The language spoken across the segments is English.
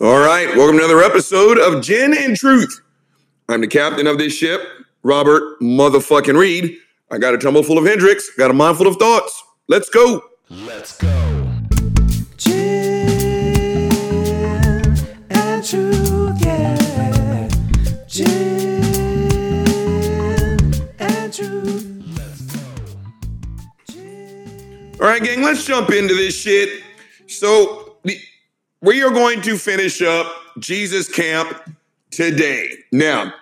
All right, welcome to another episode of Gin and Truth. I'm the captain of this ship, Robert motherfucking Reed. I got a tumble full of Hendrick's, got a mind full of thoughts. Let's go. Let's go. Gin and truth, yeah. Gin and truth. All right, gang, let's jump into this shit. So, the, we are going to finish up Jesus Camp today. Now,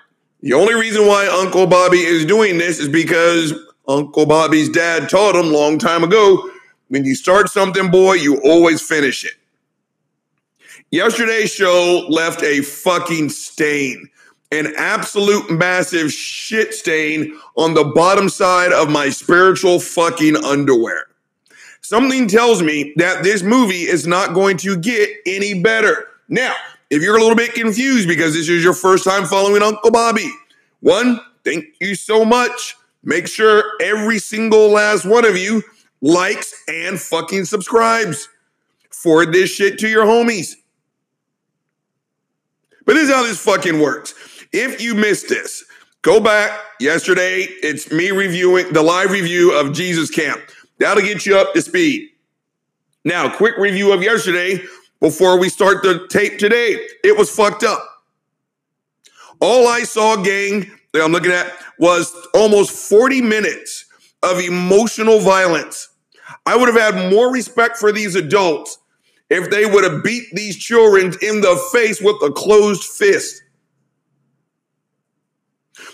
the only reason why Uncle Bobby is doing this is because Uncle Bobby's dad taught him long time ago when you start something, boy, you always finish it. Yesterday's show left a fucking stain, an absolute massive shit stain on the bottom side of my spiritual fucking underwear. Something tells me that this movie is not going to get any better. Now, if you're a little bit confused because this is your first time following Uncle Bobby, one, thank you so much. Make sure every single last one of you likes and fucking subscribes. Forward this shit to your homies. But this is how this fucking works. If you missed this, go back yesterday. It's me reviewing the live review of Jesus Camp. That'll get you up to speed. Now, quick review of yesterday before we start the tape today. It was fucked up. All I saw, gang, that I'm looking at was almost 40 minutes of emotional violence. I would have had more respect for these adults if they would have beat these children in the face with a closed fist.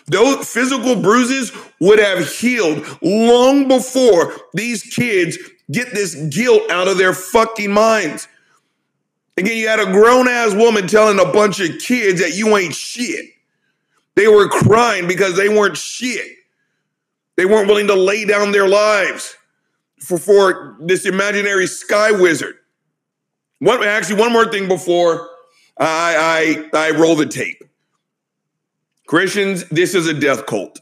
Those physical bruises would have healed long before these kids get this guilt out of their fucking minds. Again, you had a grown ass woman telling a bunch of kids that you ain't shit. They were crying because they weren't shit. They weren't willing to lay down their lives for, for this imaginary sky wizard. One, actually, one more thing before I, I, I roll the tape. Christians, this is a death cult.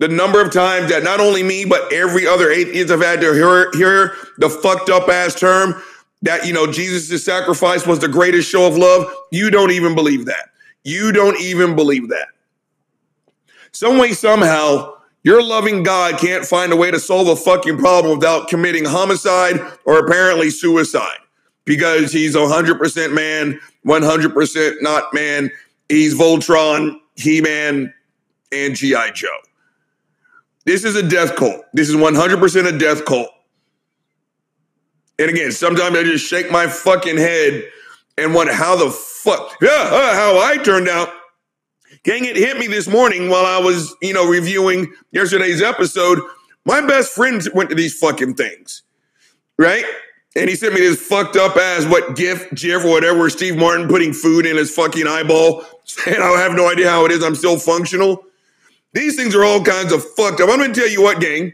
The number of times that not only me, but every other atheist have had to hear, hear the fucked up ass term that, you know, Jesus' sacrifice was the greatest show of love, you don't even believe that. You don't even believe that. Some way, somehow, your loving God can't find a way to solve a fucking problem without committing homicide or apparently suicide because he's 100% man, 100% not man. He's Voltron, He Man, and G.I. Joe. This is a death cult. This is 100% a death cult. And again, sometimes I just shake my fucking head and wonder how the fuck, yeah, uh, how I turned out. Gang, it hit me this morning while I was, you know, reviewing yesterday's episode. My best friend went to these fucking things, right? And he sent me this fucked up ass what GIF, GIF, or whatever, Steve Martin putting food in his fucking eyeball, saying I have no idea how it is. I'm still functional. These things are all kinds of fucked up. I'm gonna tell you what, gang.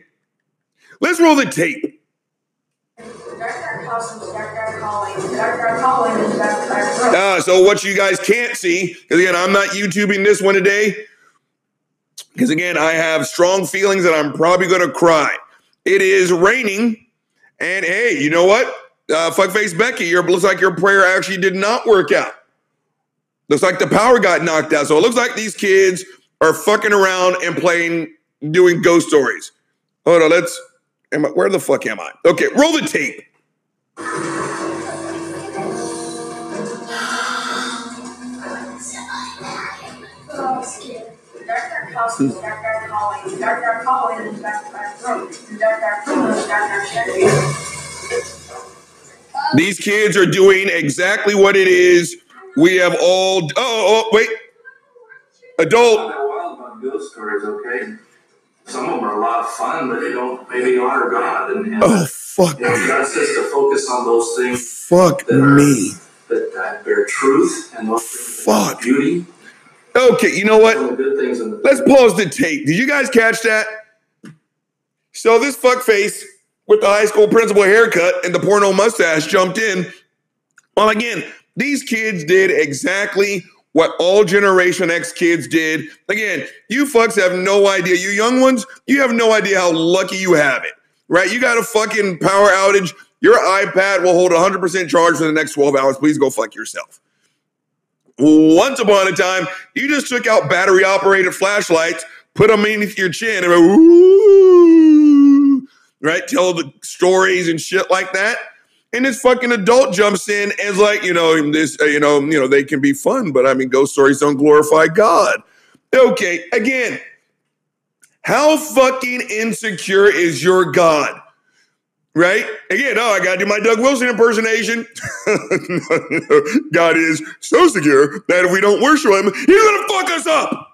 Let's roll the tape. Uh, so what you guys can't see, because again, I'm not YouTubing this one today. Because again, I have strong feelings that I'm probably gonna cry. It is raining, and hey, you know what? Uh, fuckface Becky, your looks like your prayer actually did not work out. Looks like the power got knocked out. So it looks like these kids are fucking around and playing, doing ghost stories. Hold on, let's. Am I, where the fuck am I? Okay, roll the tape. These kids are doing exactly what it is we have all. Oh, oh, oh wait. Adult. They're wild about ghost stories, okay? Some of them are a lot of fun, but they don't maybe honor God. And, and Oh, fuck you know, me. God says to focus on those things Fuck that are me. that, that bear truth and those things Fuck. beauty. Okay, you know what? Some of the good things in the Let's pause the tape. Did you guys catch that? So this fuckface with the high school principal haircut and the porno mustache jumped in. Well, again, these kids did exactly what all Generation X kids did. Again, you fucks have no idea. You young ones, you have no idea how lucky you have it, right? You got a fucking power outage Your iPad will hold 100% charge for the next 12 hours. Please go fuck yourself. Once upon a time, you just took out battery operated flashlights, put them beneath your chin, and went, right? Tell the stories and shit like that. And this fucking adult jumps in and is like, you know, this, uh, you know, you know, they can be fun, but I mean, ghost stories don't glorify God. Okay, again, how fucking insecure is your God? Right? Again, oh, I gotta do my Doug Wilson impersonation. God is so secure that if we don't worship him, he's gonna fuck us up.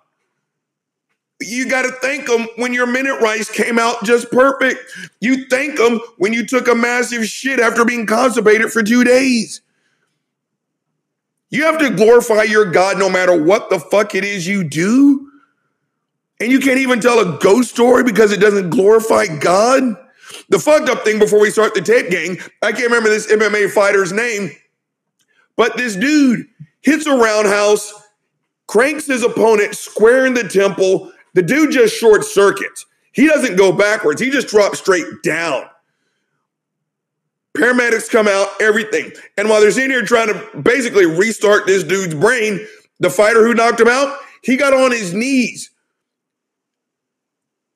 You got to thank them when your minute rice came out just perfect. You thank them when you took a massive shit after being constipated for two days. You have to glorify your God no matter what the fuck it is you do. And you can't even tell a ghost story because it doesn't glorify God. The fucked up thing before we start the tape gang, I can't remember this MMA fighter's name, but this dude hits a roundhouse, cranks his opponent square in the temple. The dude just short circuits. He doesn't go backwards, he just drops straight down. Paramedics come out, everything. And while they're sitting here trying to basically restart this dude's brain, the fighter who knocked him out, he got on his knees.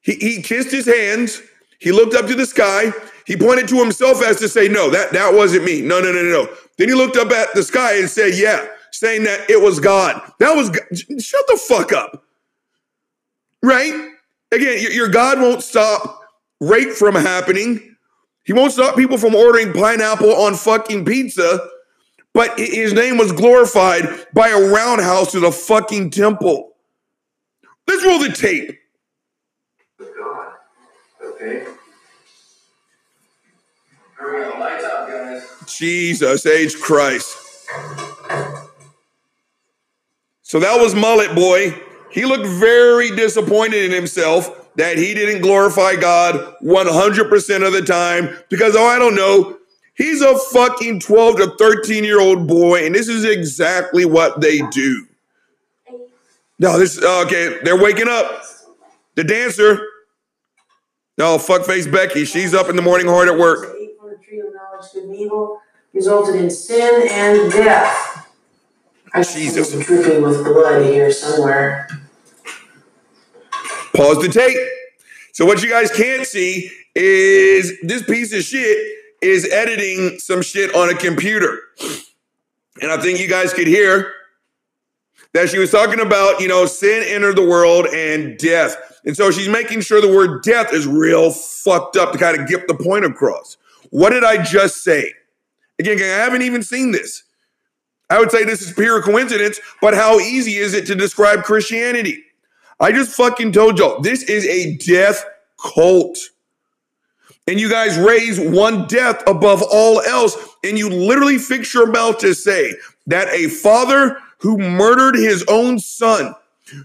He, he kissed his hands. He looked up to the sky. He pointed to himself as to say, No, that, that wasn't me. No, no, no, no, no. Then he looked up at the sky and said, Yeah, saying that it was God. That was God. Shut the fuck up. Right? Again, your, God won't stop rape from happening. He won't stop people from ordering pineapple on fucking pizza. But his name was glorified by a roundhouse to the fucking temple. Let's roll the tape. God. Okay? Lights out, guys. Jesus H. Christ. So that was Mullet Boy. He looked very disappointed in himself that he didn't glorify God 100% of the time because, oh, I don't know, he's a fucking 12 to 13 year old boy, and this is exactly what they do. No, this, oh, okay, they're waking up. The dancer, no, fuckface Becky, she's up in the morning hard at work. Resulted in sin and death. I Jesus. dripping with blood here somewhere. Pause the tape. So what you guys can't see is this piece of shit is editing some shit on a computer. And I think you guys could hear that she was talking about, you know, sin entered the world and death. And so she's making sure the word death is real fucked up to kind of get the point across. What did I just say? Again, I haven't even seen this. I would say this is pure coincidence, but how easy is it to describe Christianity? I just fucking told y'all this is a death cult. And you guys raise one death above all else. And you literally fix your mouth to say that a father who murdered his own son,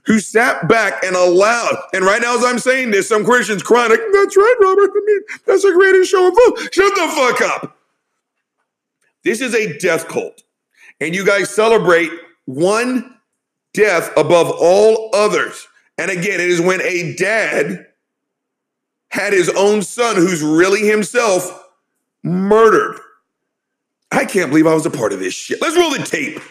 who sat back and allowed, and right now as I'm saying this, some Christians crying, like, that's right, Robert. I mean, that's the greatest show of all. Shut the fuck up. This is a death cult. And you guys celebrate one death above all others. And again, it is when a dad had his own son, who's really himself, murdered. I can't believe I was a part of this shit. Let's roll the tape.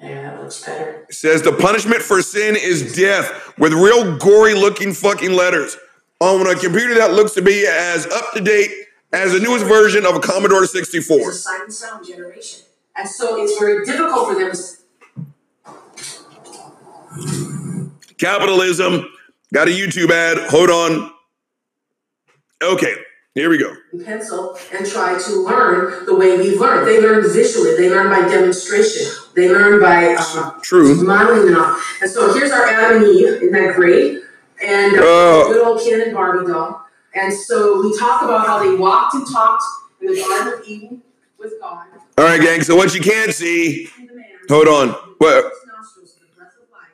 Yeah, that looks better. It says the punishment for sin is death with real gory looking fucking letters on a computer that looks to be as up to date as the newest version of a Commodore 64. It's a sight and sound generation. And so it's very difficult for them to Capitalism. Got a YouTube ad. Hold on. Okay, here we go. pencil and try to learn the way we learn. They learn visually, they learn by demonstration, they learn by uh, True. modeling and all. And so here's our Adam and Eve, isn't that great? And uh, Oh. good old Ken and Barbie doll. And so we talk about how they walked and talked in the Garden of Eden with God. All right, gang. So what you can't see, And the man hold on. What? his nostrils the breath of life.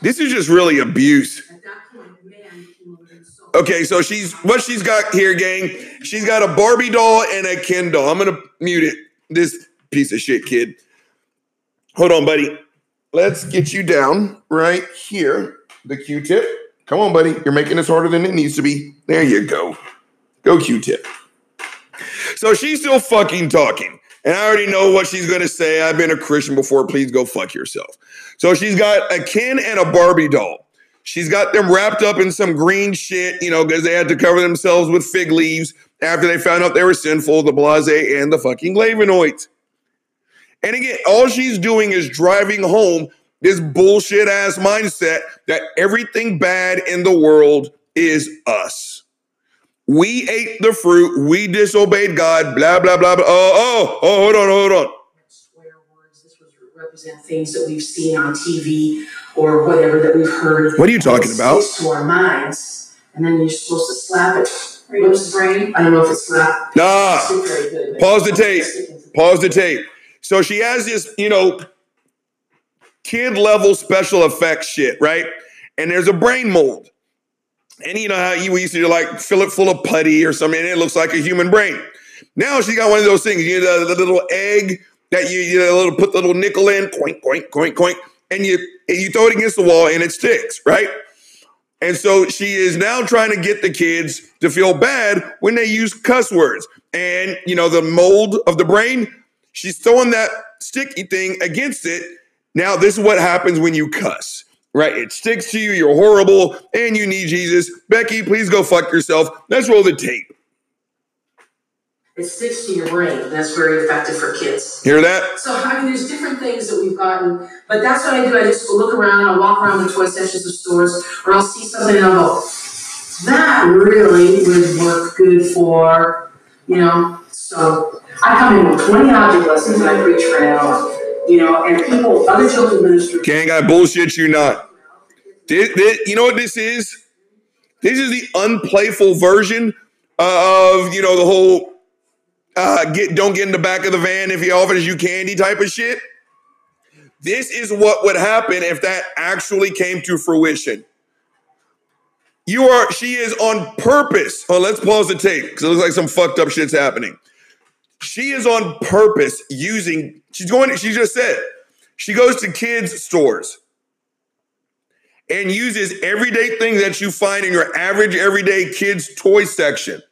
This is just really abuse. At that point, man became a living soul. Okay, so she's what she's got here, gang. She's got a Barbie doll and a Ken doll. I'm gonna mute it. This piece of shit kid. Hold on, buddy. Let's get you down right here. The Q-tip. Come on, buddy. You're making this harder than it needs to be. There you go. Go Q-tip. So she's still fucking talking. And I already know what she's gonna say. I've been a Christian before. Please go fuck yourself. So she's got a Ken and a Barbie doll. She's got them wrapped up in some green shit, you know, because they had to cover themselves with fig leaves after they found out they were sinful, the blase and the fucking flavonoids. And again, all she's doing is driving home this bullshit ass mindset that everything bad in the world is us. We ate the fruit, we disobeyed God, blah, blah, blah, blah. Oh, oh, oh, hold on, hold on. swear words. This would represent things that we've seen on TV or whatever that we've heard. What are you talking about? to our minds, and then you're supposed to slap it. What's brain? I don't know if it's slap. Nah. It's good, Pause the tape. Pause the tape. So she has this, you know, kid level special effects shit, right? And there's a brain mold. And you know how you used to like fill it full of putty or something, and it looks like a human brain. Now she got one of those things, you know, the, the little egg that you, you know, little, put the little nickel in, coink, coink, coink, coink, and you and you throw it against the wall and it sticks, right? And so she is now trying to get the kids to feel bad when they use cuss words. And, you know, the mold of the brain, she's throwing that sticky thing against it. Now, this is what happens when you cuss, right? It sticks to you, you're horrible, and you need Jesus. Becky, please go fuck yourself. Let's roll the tape. It sticks to your brain. That's very effective for kids. Hear that? So I mean, there's different things that we've gotten, but that's what I do. I just look around. I walk around the toy sections of stores, or I'll see something and I'll go, "That really would work good for," you know. So I come in with 20 object lessons and I preach for an hour, you know, and people, other children ministers. Gang, I bullshit you not. This, this- you know what this is? This is the unplayful version of, you know, the whole uh, get don't get in the back of the van if he offers you candy type of shit. This is what would happen if that actually came to fruition. You are, she is on purpose. Oh, let's pause the tape because it looks like some fucked up shit's happening. She is on purpose using, she's going, to, she just said, she goes to kids' stores and uses everyday things that you find in your average everyday kids' toy section.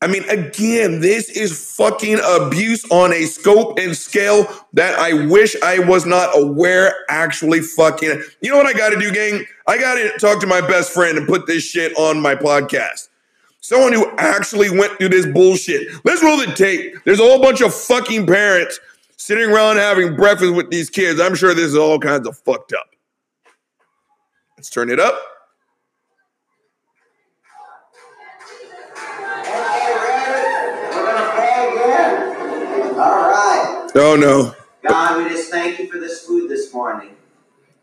I mean, again, this is fucking abuse on a scope and scale that I wish I was not aware actually fucking. You know what I got to do, gang? I got to talk to my best friend and put this shit on my podcast. Someone who actually went through this bullshit. Let's roll the tape. There's a whole bunch of fucking parents sitting around having breakfast with these kids. I'm sure this is all kinds of fucked up. Let's turn it up. We're gonna pray again. All right. Oh no. God, we just thank you for this food this morning.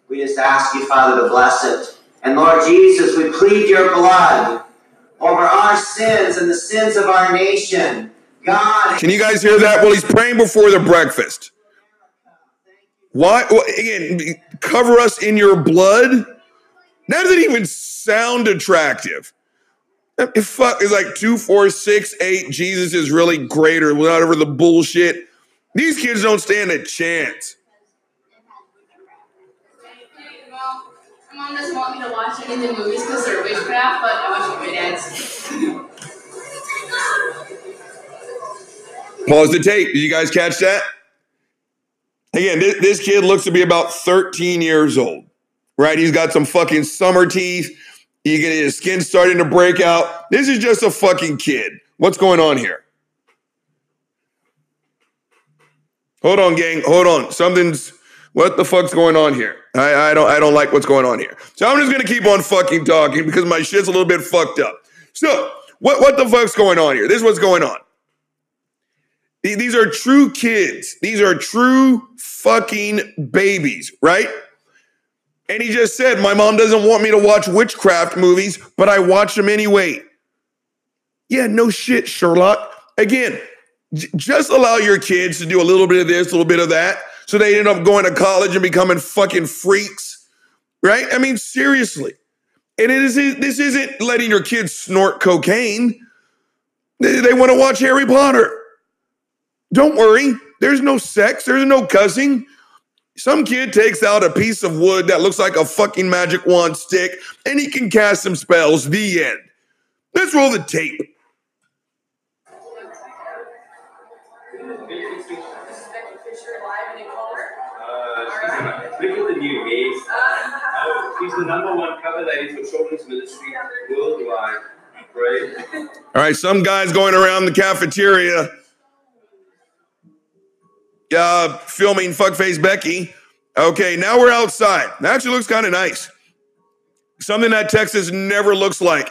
We just ask you, Father, to bless it. And Lord Jesus, we plead your blood over our sins and the sins of our nation. God, Can you guys hear that? Well, he's praying before the breakfast. Why? Well, again, cover us in your blood. That doesn't even sound attractive. If fuck is like two, four, six, eight. Jesus is really greater. Whatever the bullshit. These kids don't stand a chance. Mom, doesn't want me to watch any of the movies because they're witchcraft, but I watch my dad's. Pause the tape. Did you guys catch that? Again, this, this kid looks to be about 13 years old, right? He's got some fucking summer teeth. You get his skin starting to break out. This is just a fucking kid. What's going on here? Hold on, gang. Hold on. Something's what the fuck's going on here? I, I don't I don't like what's going on here. So I'm just gonna keep on fucking talking because my shit's a little bit fucked up. So what what the fuck's going on here? This is what's going on. Th- These are true kids. These are true fucking babies, right? And he just said, My mom doesn't want me to watch witchcraft movies, but I watch them anyway. Yeah, no shit, Sherlock. Again, j- just allow your kids to do a little bit of this, a little bit of that, so they end up going to college and becoming fucking freaks, right? I mean, seriously. And it is this isn't letting your kids snort cocaine. They, they want to watch Harry Potter. Don't worry, there's no sex, there's no cussing. Some kid takes out a piece of wood that looks like a fucking magic wand stick and he can cast some spells. The end. Let's roll the tape. Uh, look at the new gaze. She's the number one cover lady for children's ministry worldwide. Right? All right, some guys going around the cafeteria uh, filming Fuckface Becky. Okay, now we're outside. That actually looks kind of nice. Something that Texas never looks like.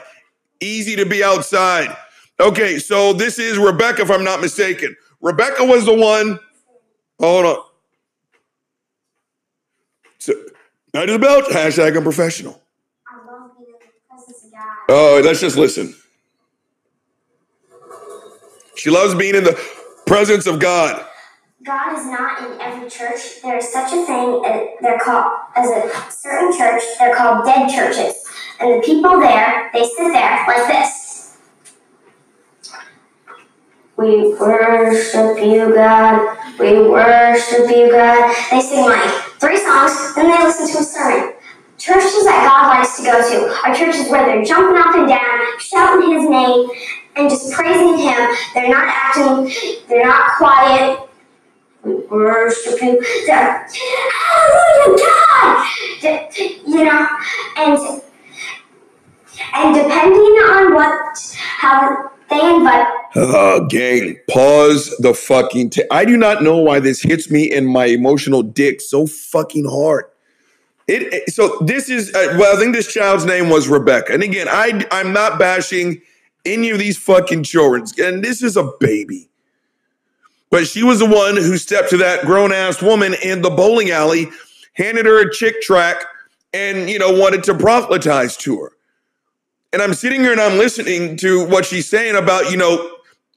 Easy to be outside. Okay, so this is Rebecca, if I'm not mistaken. Rebecca was the one. Hold on. So, night is about hashtag unprofessional. I love being in the presence of God. Oh, let's just listen. She loves being in the presence of God. God is not in every church. There is such a thing. uh, They're called as a certain church. They're called dead churches, and the people there they sit there like this. We worship you, God. We worship you, God. They sing like three songs, then they listen to a sermon. Churches that God likes to go to are churches where they're jumping up and down, shouting His name, and just praising Him. They're not acting. They're not quiet. We worship you. They're, Hallelujah, God! You know, and and depending on what how they invite Uh, gang, pause the fucking. ta- I do not know why this hits me in my emotional dick so fucking hard. It, it- so this is uh, well, I think this child's name was Rebecca, and again, I I'm not bashing any of these fucking children, and this is a baby, but she was the one who stepped to that grown ass woman in the bowling alley, handed her a Chick tract, and you know wanted to proselytize to her. And I'm sitting here and I'm listening to what she's saying about, you know,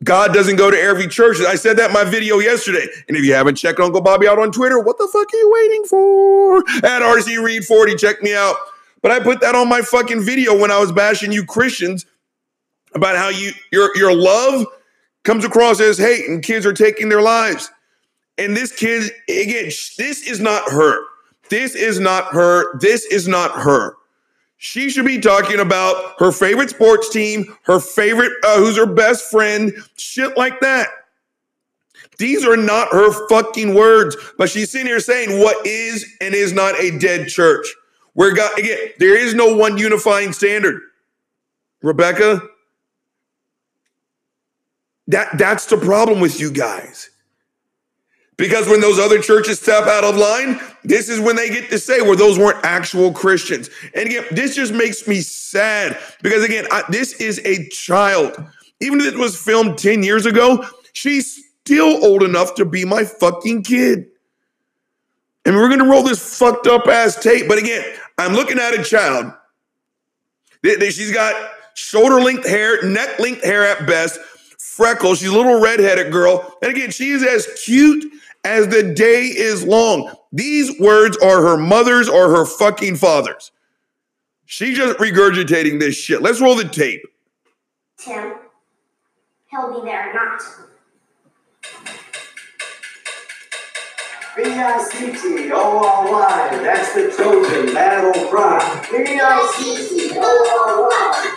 God doesn't go to every church. I said that in my video yesterday. And if you haven't checked Uncle Bobby out on Twitter, what the fuck are you waiting for? At RC Reed 40, check me out. But I put that on my fucking video when I was bashing you Christians about how you your your love comes across as hate and kids are taking their lives. And this kid, again, this is not her. This is not her. This is not her. She should be talking about her favorite sports team, her favorite, uh, who's her best friend, shit like that. These are not her fucking words, but she's sitting here saying what is and is not a dead church. Where God, again, there is no one unifying standard. Rebecca, that, that's the problem with you guys. Because when those other churches step out of line, this is when they get to say where those weren't actual Christians. And again, this just makes me sad because again, I, this is a child. Even if it was filmed 10 years ago, she's still old enough to be my fucking kid. And we're gonna roll this fucked up ass tape. But again, I'm looking at a child. She's got shoulder length hair, neck length hair at best, freckles. She's a little redheaded girl. And again, she is as cute as the day is long. These words are her mother's or her fucking father's. She's just regurgitating this shit. Let's roll the tape. Tim. He'll be there or not. B-I-C-T-O-R-Y, that's the Trojan battle cry. B-I-C-T-O-R-Y,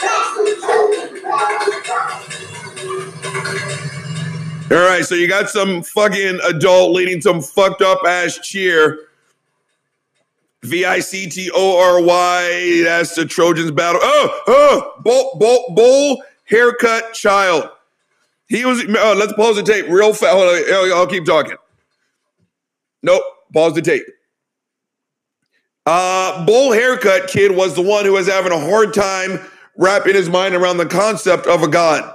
that's the Trojan battle cry. All right, so you got some fucking adult leading some fucked up ass cheer. V I C T O R Y. That's the Trojans battle. Oh, oh, bowl, bowl, bowl haircut child. He was. Oh, let's pause the tape real fast. Hold on, I'll- keep talking. Nope. Pause the tape. Uh, bowl haircut kid was the one who was having a hard time wrapping his mind around the concept of a god.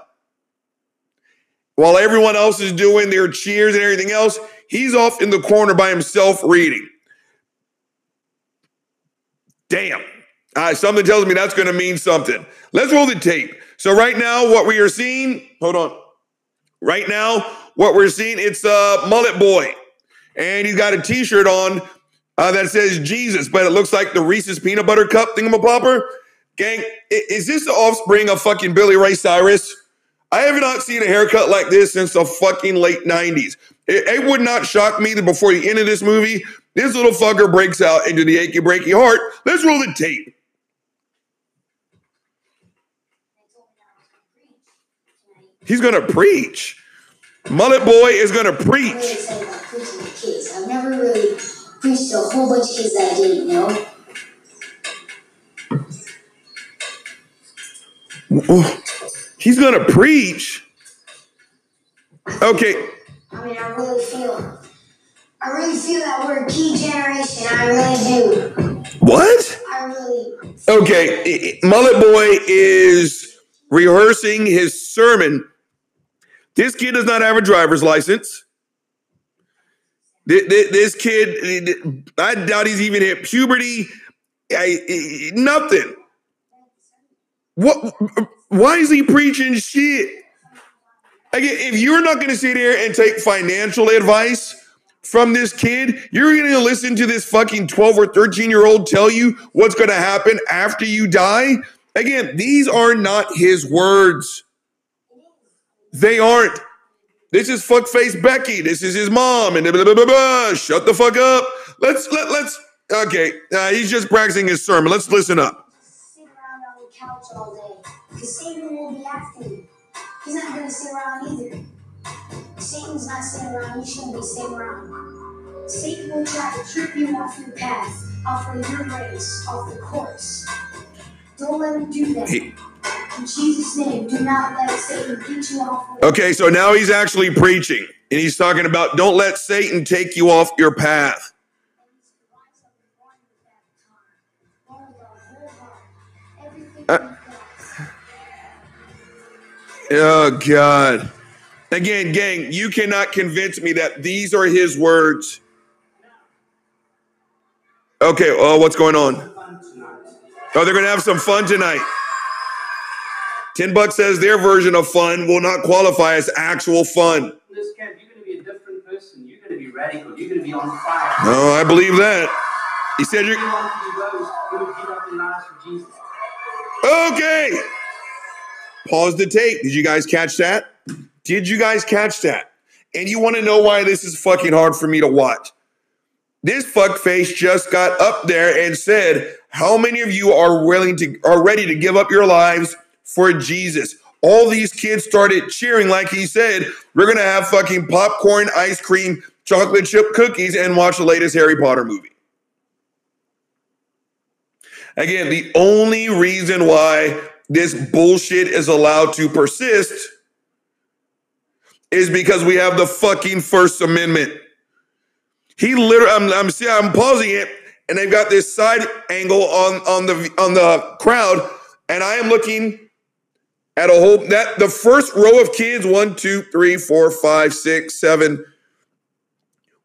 While everyone else is doing their cheers and everything else, he's off in the corner by himself reading. Damn. Something tells me that's going to mean something. Let's roll the tape. So right now, what we are seeing, hold on. Right now, what we're seeing, it's uh, Mullet Boy. And he's got a t-shirt on uh, that says Jesus, but it looks like the Reese's Peanut Butter Cup thingamapopper. Gang, is this the offspring of fucking Billy Ray Cyrus? I have not seen a haircut like this since the fucking late 90s. It, it would not shock me that before the end of this movie, This little fucker breaks out into the achy breaky heart. Let's roll the tape. He's gonna preach. Mullet boy is gonna I'm really preach. excited about preaching to kids. I've never really preached to a whole bunch of kids that I didn't know. He's gonna preach. Okay, I mean, I really feel, I really feel that we're a key generation. I really do. what? I really, Okay, Mullet Boy is rehearsing his sermon. This kid does not have a driver's license. Th- th- This kid, I doubt he's even hit puberty. I- nothing. What? Why is he preaching shit? Again, if you're not going to sit here and take financial advice from this kid, you're going to listen to this fucking 12 or 13 year old tell you what's going to happen after you die. Again, these are not his words. They aren't. This is fuckface Becky. This is his mom, and blah, blah, blah, blah. shut the fuck up. Let's let let's. Okay, uh, he's just practicing his sermon. Let's listen up. Sit around on the couch all day. Because Satan will be after you. He's not going to sit around either. Satan's not sitting around. You shouldn't be sitting around. Satan will try to trip you off your path, off of your race, off the course. Don't let him do that. He- In Jesus' name, do not let Satan beat you off. Okay, so now he's actually preaching, and he's talking about don't let Satan take you off your path. Uh, Oh God. Again, gang, you cannot convince me that these are his words. Okay, oh, what's going on? Oh, they're gonna have some fun tonight. Ten bucks says their version of fun will not qualify as actual fun. This camp, you're going to be a different person. You're going to be radical. You're going to be on fire. No, I believe that. He said You you're want to be those who will give up their lives for Jesus. okay. Pause the tape. Did you guys catch that? Did you guys catch that? And you want to know why this is fucking hard for me to watch? This fuckface just got up there and said, "How many of you are willing to are ready to give up your lives for Jesus?" All these kids started cheering, like he said, "We're gonna have fucking popcorn, ice cream, chocolate chip cookies, and watch the latest Harry Potter movie." Again, the only reason why this bullshit is allowed to persist is because we have the fucking First Amendment. He literally, I'm, I'm, see- I'm pausing it, and they've got this side angle on on the on the crowd, and I am looking at a whole that the first row of kids one, two, three, four, five, six, seven.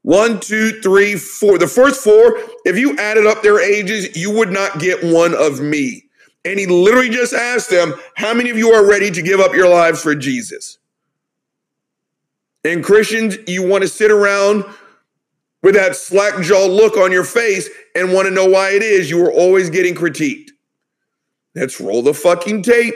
One, two, three, four. The first four, if you added up their ages, you would not get one of me. And he literally just asked them, How many of you are ready to give up your lives for Jesus? And Christians, you want to sit around with that slack jaw look on your face and want to know why it is you are always getting critiqued. Let's roll the fucking tape.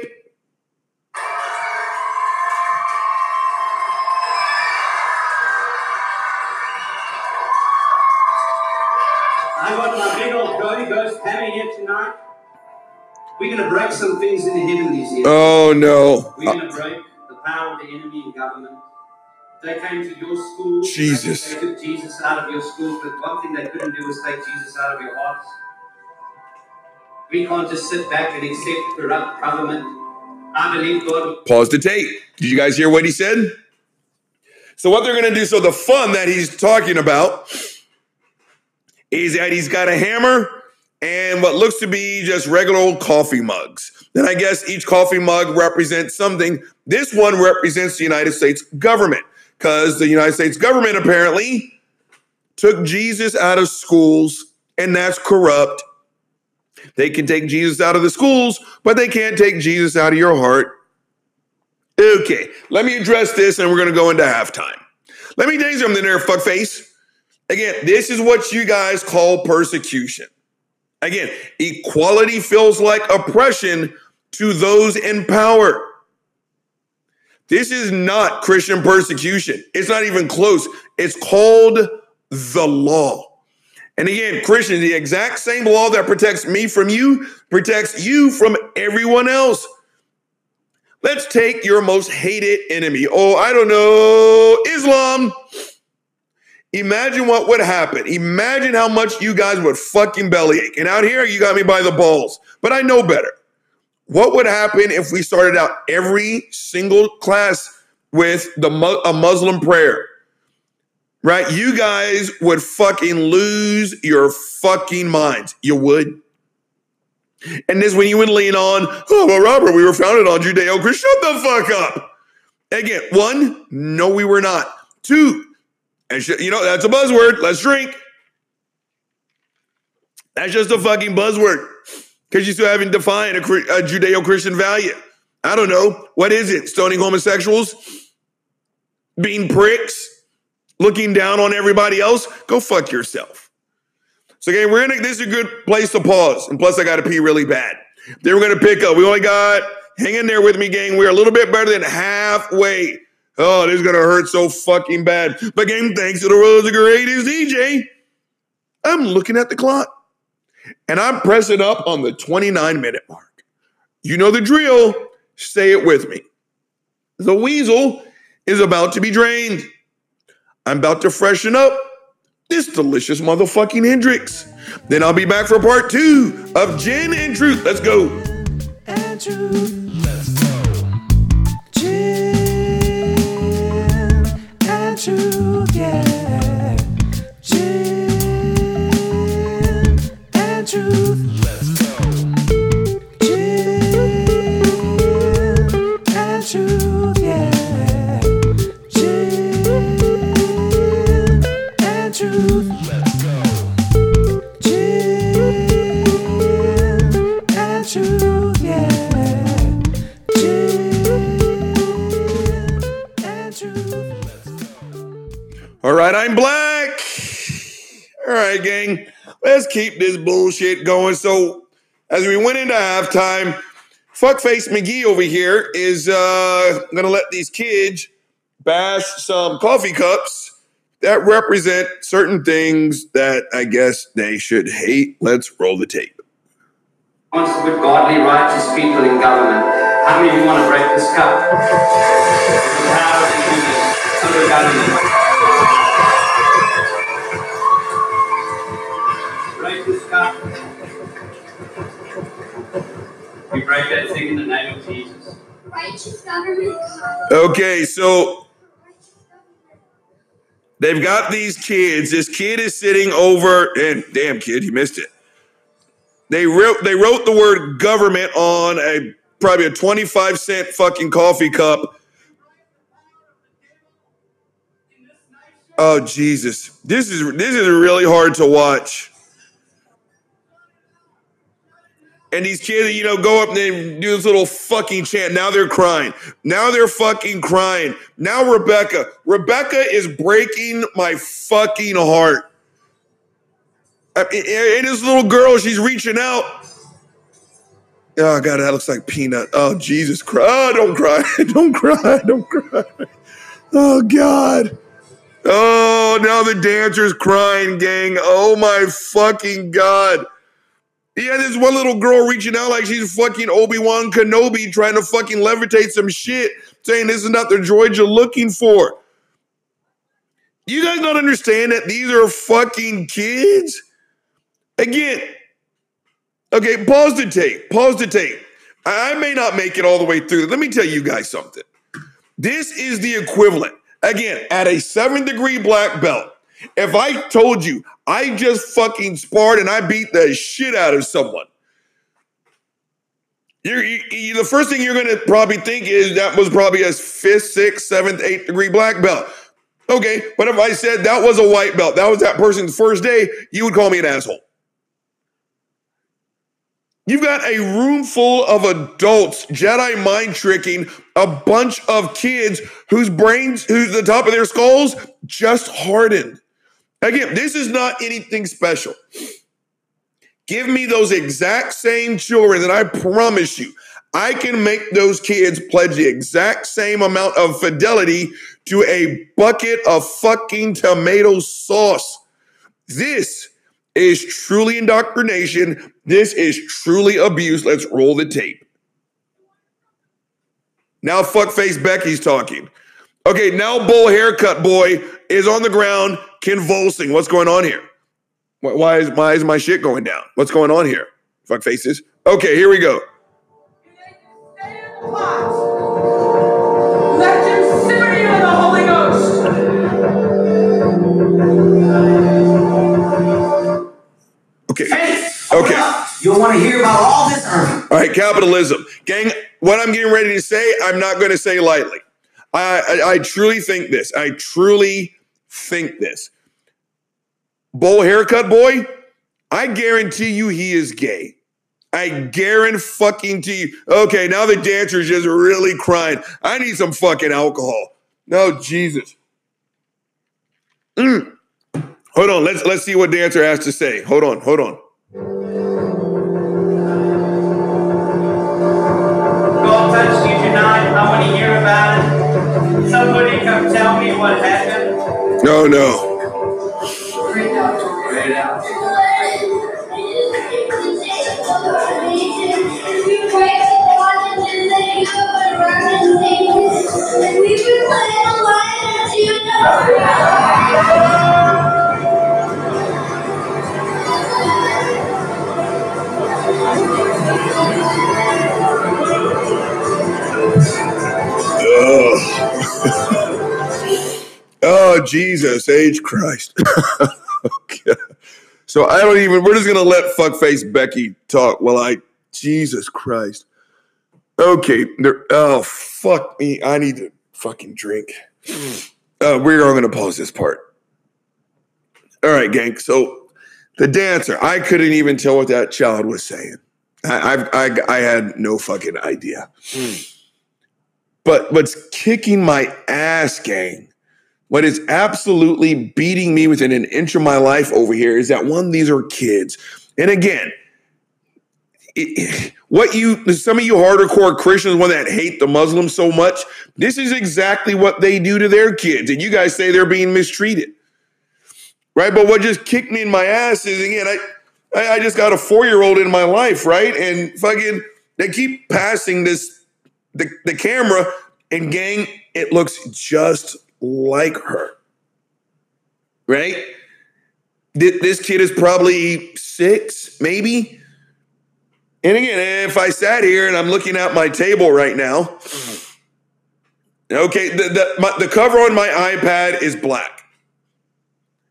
Some things in the heavenlies here. Oh no. We're going to break the power of the enemy in government. They came to your schools. Jesus. They took Jesus out of your schools, but one thing they couldn't do was take Jesus out of your hearts. We can't just sit back and accept corrupt government. I believe God Pause the tape. Did you guys hear what he said? So, what they're going to do, so the fun that he's talking about is that he's got a hammer and what looks to be just regular old coffee mugs. Then I guess each coffee mug represents something. This one represents the United States government because the United States government apparently took Jesus out of schools, and that's corrupt. They can take Jesus out of the schools, but they can't take Jesus out of your heart. Okay, let me address this and we're going to go into halftime. Let me tell you something there, fuckface. Again, this is what you guys call persecution. Again, equality feels like oppression to those in power. This is not Christian persecution. It's not even close. It's called the law. And again, Christians, the exact same law that protects me from you protects you from everyone else. Let's take your most hated enemy. Oh, I don't know, Islam. Imagine what would happen. Imagine how much you guys would fucking bellyache. And out here, you got me by the balls. But I know better. What would happen if we started out every single class with the a Muslim prayer? Right? You guys would fucking lose your fucking minds. You would. And this when you would lean on, oh, well, Robert, we were founded on Judeo Christian. Shut the fuck up. Again, one, no, we were not. Two, and sh- you know, that's a buzzword. Let's drink. That's just a fucking buzzword because you still haven't defined a, a Judeo Christian value. I don't know. What is it? Stoning homosexuals? Being pricks? Looking down on everybody else? Go fuck yourself. So, again, we're gonna, this is a good place to pause. And plus, I gotta pee really bad. Then we're gonna pick up. We only got, hang in there with me, gang. We're a little bit better than halfway. Oh, this is gonna hurt so fucking bad. But, gang, thanks to the world's greatest DJ, I'm looking at the clock and I'm pressing up on the 29 minute mark. You know the drill. Say it with me. The weasel is about to be drained. I'm about to freshen up this delicious motherfucking Hendrick's. Then I'll be back for part two of Gin and Truth. Let's go. and truth. Yeah. I'm black. All right, gang. Let's keep this bullshit going. So, as we went into halftime, fuckface McGee over here is uh, gonna let these kids bash some coffee cups that represent certain things that I guess they should hate. Let's roll the tape. wants to put godly, righteous people in government. How many of you want to break this cup? The power to do this government. Break this cup. We break that thing in the name of Jesus. Righteous government. Okay, so they've got these kids. This kid is sitting over, and damn kid, he missed it. They wrote they wrote the word government on a probably a 25 cent fucking coffee cup. Oh Jesus. This is this is really hard to watch. And these kids, you know, go up and do this little fucking chant. Now they're crying. Now they're fucking crying. Now Rebecca. Rebecca is breaking my fucking heart. I mean, And this little girl, she's reaching out. Oh god, that looks like peanut. Oh Jesus Christ! Oh, don't cry! Don't cry! Don't cry! Oh God! Oh, now the dancer's crying, gang. Oh my fucking God! Yeah, there's one little girl reaching out like she's fucking Obi Wan Kenobi trying to fucking levitate some shit, saying this is not the droid you're looking for. You guys don't understand that these are fucking kids? Again, okay, pause the tape. Pause the tape. I may not make it all the way through. Let me tell you guys something. This is the equivalent, again, at a seven degree black belt. If I told you I just fucking sparred and I beat the shit out of someone, you're, you, you- the first thing you're going to probably think is that was probably a fifth, sixth, seventh, eighth degree black belt. Okay, but if I said that was a white belt, that was that person's first day, you would call me an asshole. You've got a room full of adults Jedi mind tricking a bunch of kids whose brains, whose the top of their skulls just hardened. Again, this is not anything special. Give me those exact same children, and I promise you, I can make those kids pledge the exact same amount of fidelity to a bucket of fucking tomato sauce. This is truly indoctrination. This is truly abuse. Let's roll the tape. Now, fuckface Becky's talking. Okay, now Bull Haircut Boy is on the ground convulsing. What's going on here? Why, why is why is my shit going down? What's going on here? Fuck faces. Okay, here we go. Let him simmer you in the Holy Ghost. Okay. Okay. You'll want to hear about all this early. All right, capitalism. Gang, what I'm getting ready to say, I'm not going to say lightly. I, I, I truly think this. I truly think this. Bowl haircut boy, I guarantee you he is gay. I guarantee fucking to you. Okay, now the dancer's just really crying. I need some fucking alcohol. No, Jesus. Mm. Hold on, let's let's see what dancer has to say. Hold on, hold on. You tonight. I want to hear about it. Somebody come tell me what happened. No, no. oh, Jesus, age Christ. okay. So I don't even, we're just going to let fuckface Becky talk while I, Jesus Christ. Okay. There, oh, fuck me. I need to fucking drink. Uh, we're all going to pause this part. All right, gang. So the dancer, I couldn't even tell what that child was saying. I, I've, I, I had no fucking idea. But what's kicking my ass, gang, what is absolutely beating me within an inch of my life over here is that one, these are kids. And again, what you, some of you hardcore Christians, one that hate the Muslims so much, this is exactly what they do to their kids. And you guys say they're being mistreated. Right. But what just kicked me in my ass is again, I, I, I just got a four year old in my life. Right. And fucking, they keep passing this the, the camera and gang it looks just like her right this kid is probably six maybe and again if i sat here and i'm looking at my table right now okay the, the, my, the cover on my ipad is black.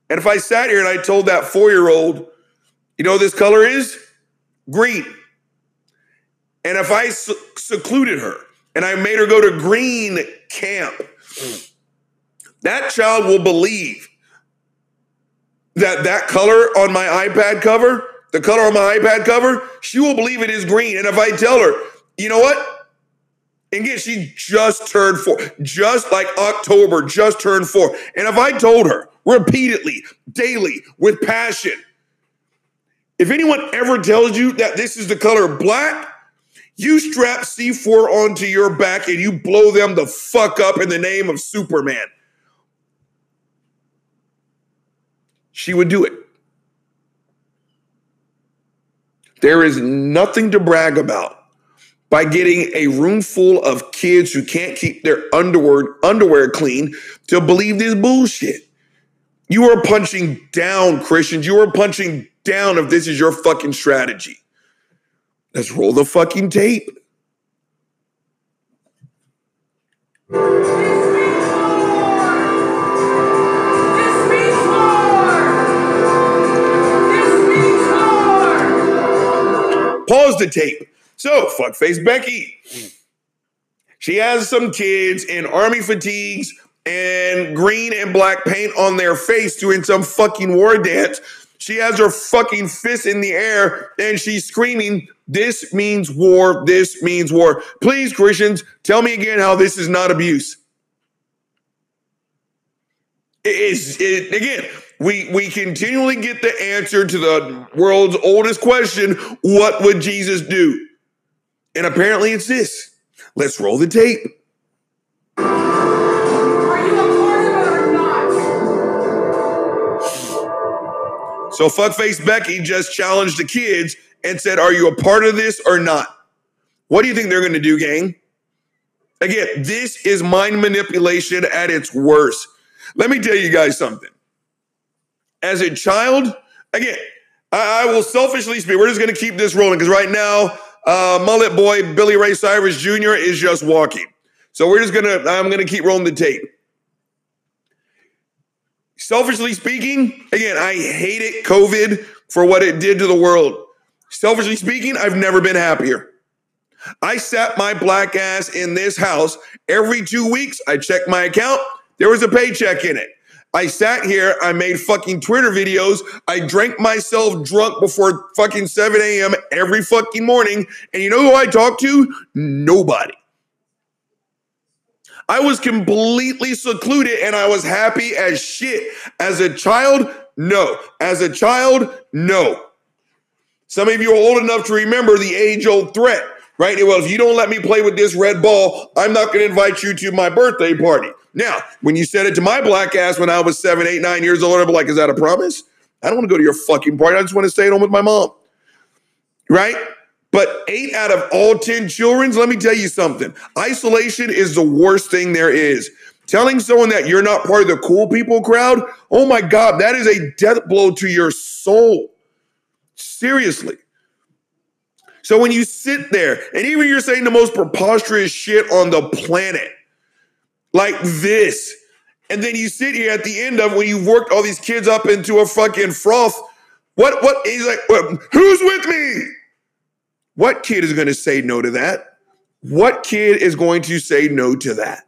And if i sat here and i told that four-year-old you know this color is? Green. And if I se- secluded her and I made her go to green camp, that child will believe that that color on my iPad cover, the color on my iPad cover, she will believe it is green. And if I tell her, you know what? And again, she just turned four, just like October, just turned four. And if I told her repeatedly, daily, with passion, if anyone ever tells you that this is the color black, you strap C4 onto your back and you blow them the fuck up in the name of Superman. She would do it. There is nothing to brag about by getting a room full of kids who can't keep their underwear underwear clean to believe this bullshit. You are punching down Christians. You are punching down if this is your fucking strategy. Let's roll the fucking tape. Pause the tape. So, fuckface Becky. She has some kids in army fatigues and green and black paint on their face doing some fucking war dance. She has her fucking fist in the air and she's screaming, This means war. This means war. Please, Christians, tell me again how this is not abuse. It is it, again. We we continually get the answer to the world's oldest question: What would Jesus do? And apparently, it's this. Let's roll the tape. Are you a part of it or not? So fuckface Becky just challenged the kids and said, "Are you a part of this or not?" What do you think they're going to do, gang? Again, this is mind manipulation at its worst. Let me tell you guys something. As a child, again, I, I will selfishly speak. We're just going to keep this rolling because right now, uh, mullet boy Billy Ray Cyrus Jr. is just walking. So we're just gonna. I'm gonna keep rolling the tape. Selfishly speaking, again, I hated COVID for what it did to the world. Selfishly speaking, I've never been happier. I sat my black ass in this house every two weeks. I checked my account. There was a paycheck in it. I sat here. I made fucking Twitter videos. I drank myself drunk before fucking 7 a.m. every fucking morning. And you know who I talked to? Nobody. I was completely secluded and I was happy as shit. As a child, no. As a child, no. Some of you are old enough to remember the age old threat, right? Well, if you don't let me play with this red ball, I'm not going to invite you to my birthday party. Now, when you said it to my black ass when I was seven, eight, nine years old, be like, is that a promise? I don't want to go to your fucking party. I just want to stay at home with my mom. Right? But eight out of all 10 children, let me tell you something. Isolation is the worst thing there is. Telling someone that you're not part of the cool people crowd, oh my God, that is a death blow to your soul. Seriously. So when you sit there, and even you're saying the most preposterous shit on the planet, like this, and then you sit here at the end of when you've worked all these kids up into a fucking froth. What what he's like, who's with me? What kid is going to say no to that? What kid is going to say no to that?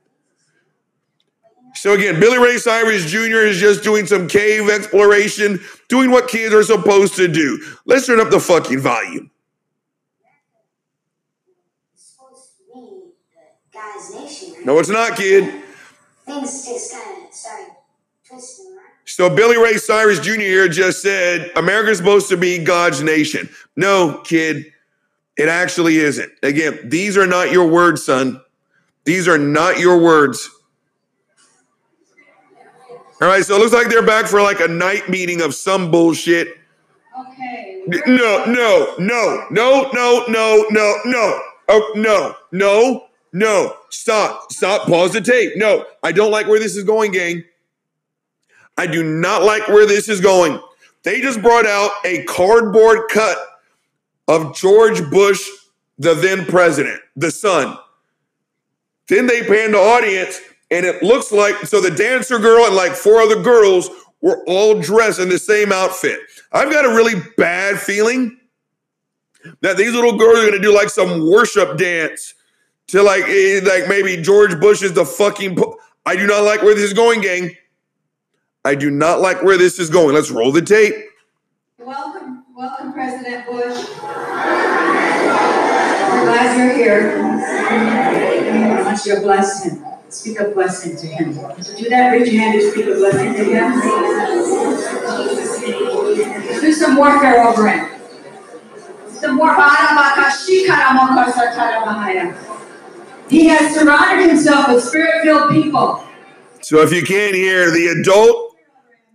So again, Billy Ray Cyrus Jr. is just doing some cave exploration, doing what kids are supposed to do. Let's turn up the fucking volume. It's supposed to be the right? No, it's not, kid. Things just kind of started twisting, right? So Billy Ray Cyrus Jr. here just said America's supposed to be God's nation. No, kid, it actually isn't. Again, these are not your words, son. These are not your words. All right, so it looks like they're back for like a night meeting of some bullshit. Okay. No, no, no, no, no, no, no, no. Oh, no, no, no. Stop, stop, pause the tape. No, I don't like where this is going, gang. I do not like where this is going. They just brought out a cardboard cut of George Bush, the then president, the son. Then they pan the audience, and it looks like so the dancer girl and like four other girls were all dressed in the same outfit. I've got a really bad feeling that these little girls are gonna do like some worship dance to like eh, like maybe George Bush is the fucking. pu- I do not like where this is going, gang. I do not like where this is going. Let's roll the tape. Welcome, welcome, President Bush. We're glad you're here. I want you to bless him. Speak a blessing to him. Do that? Raise your hand and speak a blessing to him. Do some warfare over him. Some. He has surrounded himself with spirit-filled people. So if you can't hear, the adult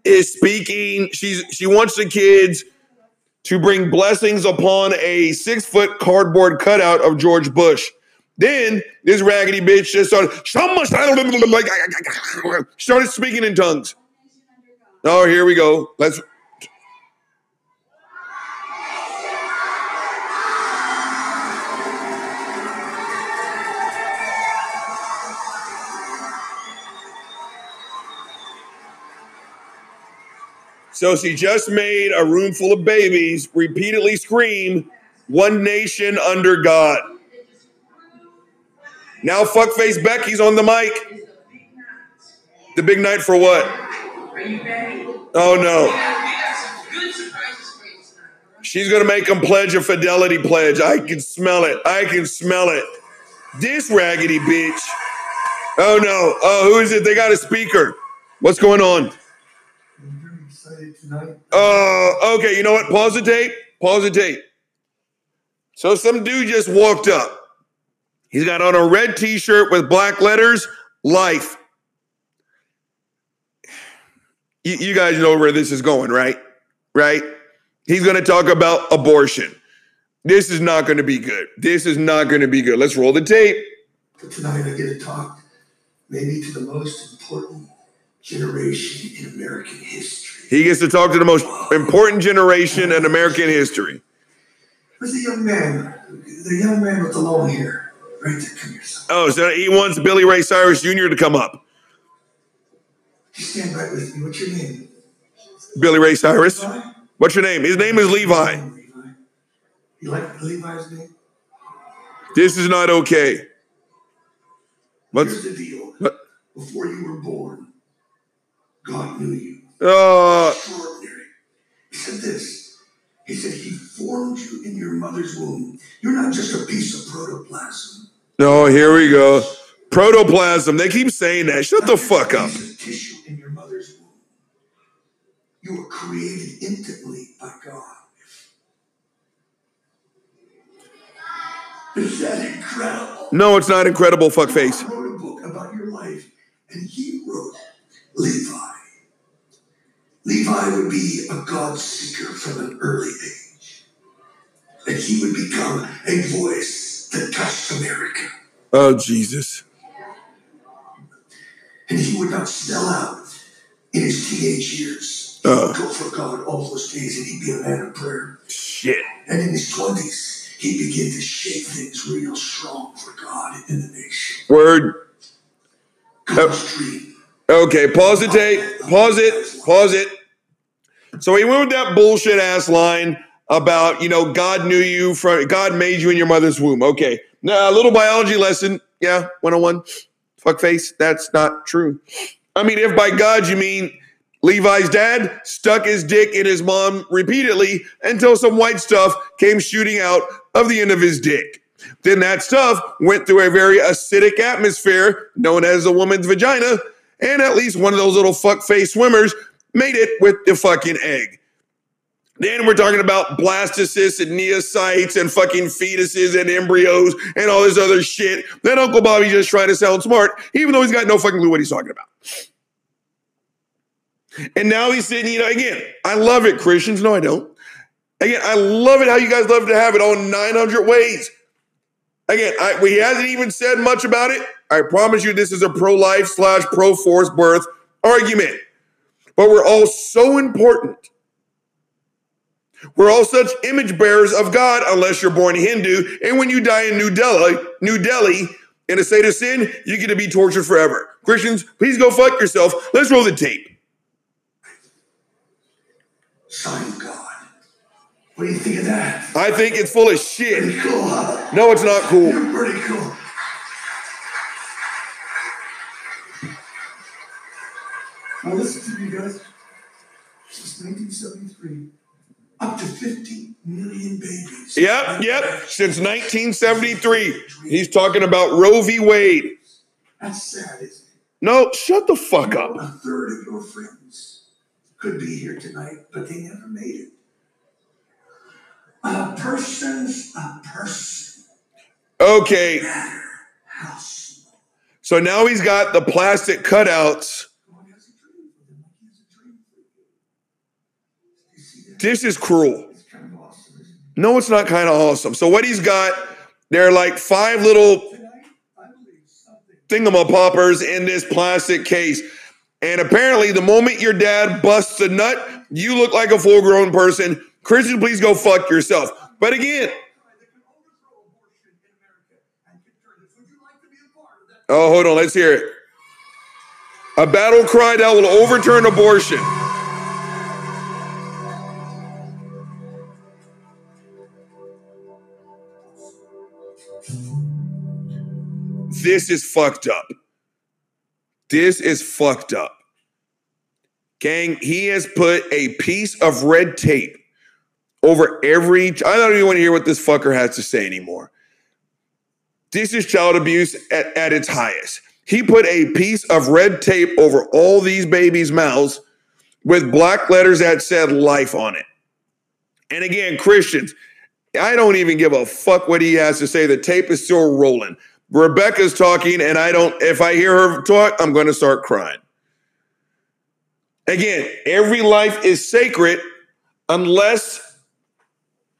is speaking. She's she wants the kids to bring blessings upon a six foot cardboard cutout of George Bush. Then this raggedy bitch just started like started speaking in tongues. Oh, here we go. Let's So she just made a room full of babies repeatedly scream, One nation under God. Now, fuckface Becky's on the mic. The big night for what? Oh, no. She's going to make them pledge a fidelity pledge. I can smell it. I can smell it. This raggedy bitch. Oh, no. Oh, who is it? They got a speaker. What's going on? Uh, okay, you know what? Pause the tape. Pause the tape. So some dude just walked up. He's got on a red t-shirt with black letters, life. You, you guys know where this is going, right? right? He's going to talk about abortion. This is not going to be good. This is not going to be good. Let's roll the tape. Tonight I get to talk maybe to the most important generation in American history. He gets to talk to the most important generation in American history. Where's the young man? The young man with the long hair. Right there, come here, son. Oh, so he wants Billy Ray Cyrus Jr. to come up. You stand right with me. What's your name? Billy Ray Cyrus. Levi? What's your name? His name is Levi. Levi. You like Levi's name? This is not okay. What's Here's the deal. what? Before you were born, God knew you. Uh, Extraordinary. He said this. He said he formed you in your mother's womb. You're not just a piece of protoplasm. no, here we go. Protoplasm. They keep saying that. Shut the fuck up. Tissue in your mother's womb. You were created instantly by God. Is that incredible? No, it's not incredible, fuckface. God wrote a book about your life, and he wrote Levi. Levi would be a God seeker from an early age. And he would become a voice that touched America. Oh, Jesus. And he would not sell out in his teenage years. He would uh-huh. go for God all those days, and he'd be a man of prayer. Shit. And in his 20s, he began to shape things real strong for God in the nation. Word. God's dream. Okay, pause the tape. Pause it. Pause it. So he went with that bullshit ass line about, you know, God knew you from God made you in your mother's womb. Okay. Now a little biology lesson. Yeah, 101. Fuckface. That's not true. I mean, if by God you mean Levi's dad stuck his dick in his mom repeatedly until some white stuff came shooting out of the end of his dick. Then that stuff went through a very acidic atmosphere known as a woman's vagina, and at least one of those little fuckface swimmers made it with the fucking egg. Then we're talking about blastocysts and neocytes and fucking fetuses and embryos and all this other shit. Then Uncle Bobby just trying to sound smart, even though he's got no fucking clue what he's talking about. And now he's sitting, you know, again, I love it, Christians. No, I don't. Again, I love it how you guys love to have it all 900 ways. Again, I, he hasn't even said much about it. I promise you, this is a pro life slash pro forced birth argument. But we're all so important. We're all such image bearers of God, unless you're born Hindu. And when you die in New Delhi, New Delhi, in a state of sin, you get to be tortured forever. Christians, please go fuck yourself. Let's roll the tape. Sign God. What do you think of that? I think it's full of shit. Pretty cool, huh? No, it's not cool. You're pretty cool. Now listen to me, guys. Since 1973, up to 50 million babies. Yep, yep. Since 1973, he's talking about Roe v. Wade. That's sad, isn't it? No, shut the fuck up. A third of your friends could be here tonight, but they never made it. A person's a person. Okay, so now he's got the plastic cutouts. This is cruel. No, it's not kind of awesome. So what he's got, there are like five little thingamapoppers in this plastic case. And apparently, the moment your dad busts a nut, you look like a full grown person. Christian, please go fuck yourself. But again, oh, hold on, let's hear it. A battle cry that will overturn abortion. This is fucked up. This is fucked up. Gang, he has put a piece of red tape over every. I don't even want to hear what this fucker has to say anymore. This is child abuse at, at its highest. He put a piece of red tape over all these babies' mouths with black letters that said life on it. And again, Christians, I don't even give a fuck what he has to say. The tape is still rolling. Rebecca's talking, and I don't, if I hear her talk, I'm going to start crying. Again, every life is sacred unless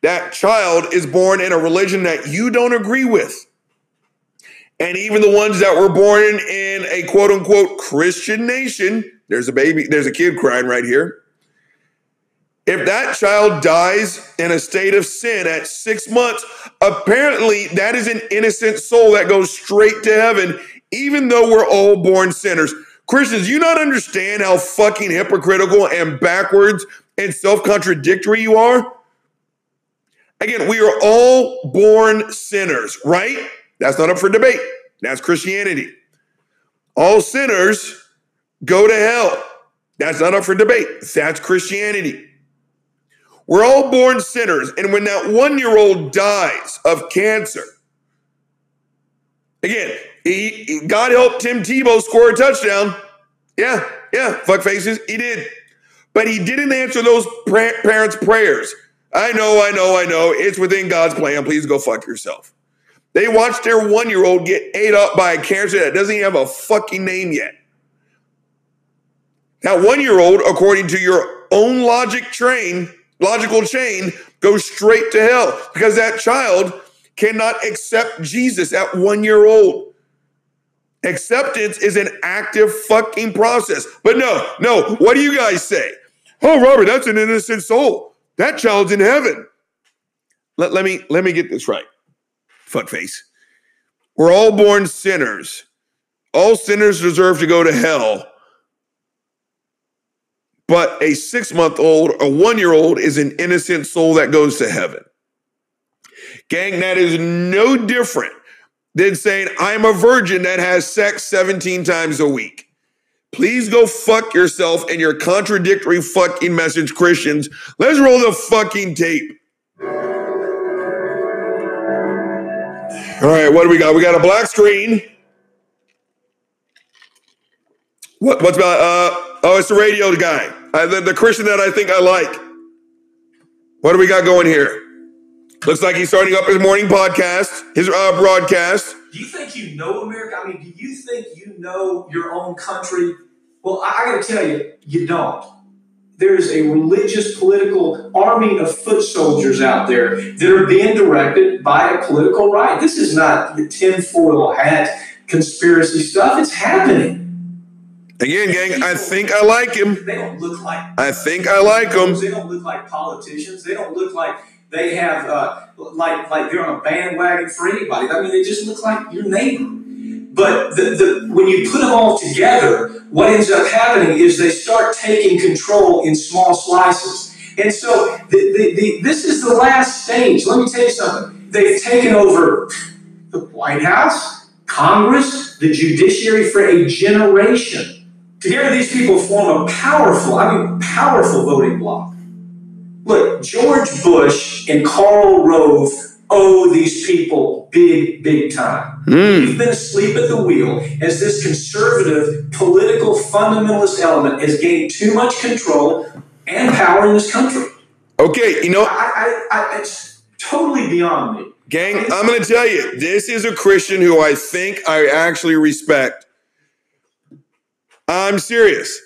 that child is born in a religion that you don't agree with. And even the ones that were born in a quote unquote Christian nation, there's a baby, there's a kid crying right here. If that child dies in a state of sin at six months, apparently that is an innocent soul that goes straight to heaven, even though we're all born sinners. Christians, you not understand how fucking hypocritical and backwards and self contradictory you are? Again, we are all born sinners, right? That's not up for debate. That's Christianity. All sinners go to hell. That's not up for debate. That's Christianity. We're all born sinners. And when that one year old dies of cancer, again, he, he- God helped Tim Tebow score a touchdown. Yeah, yeah, fuck faces, he did. But he didn't answer those pra- parents' prayers. I know, I know, I know. It's within God's plan. Please go fuck yourself. They watched their one year old get ate up by a cancer that doesn't even have a fucking name yet. That one year old, according to your own logic train, logical chain, goes straight to hell because that child cannot accept Jesus at one year old. Acceptance is an active fucking process. But no, no, what do you guys say? Oh, Robert, that's an innocent soul. That child's in heaven. Let, let me let me get this right. Fuckface. We're all born sinners. All sinners deserve to go to hell. But a six month old, a one year old is an innocent soul that goes to heaven. Gang, that is no different than saying, I'm a virgin that has sex 17 times a week. Please go fuck yourself and your contradictory fucking message, Christians. Let's roll the fucking tape. All right, what do we got? We got a black screen. What, what's about? Uh, oh, it's the radio guy, uh, the, the Christian that I think I like. What do we got going here? Looks like he's starting up his morning podcast, his uh, broadcast. Do you think you know America? I mean, do you think you know your own country? Well, I, I got to tell you, you don't. There's a religious, political army of foot soldiers out there that are being directed by a political right. This is not your tinfoil hat conspiracy stuff. It's happening. Again, gang, I think I like him. They don't look like I think I like him. They don't look like politicians. They don't look like they have uh, like like they're on a bandwagon for anybody. I mean, they just look like your neighbor. But the, the, when you put them all together, what ends up happening is they start taking control in small slices. And so the, the, this is the last stage. Let me tell you something. They've taken over the White House, Congress, the judiciary for a generation. Together, these people form a powerful, I mean, powerful voting bloc. Look, George Bush and Karl Rove owe these people big, big time. Hmm. We've been asleep at the wheel as this conservative, political, fundamentalist element has gained too much control and power in this country. Okay, you know, I, I, I, it's totally beyond me. gang, I'm going to tell you, this is a Christian who I think I actually respect. I'm serious.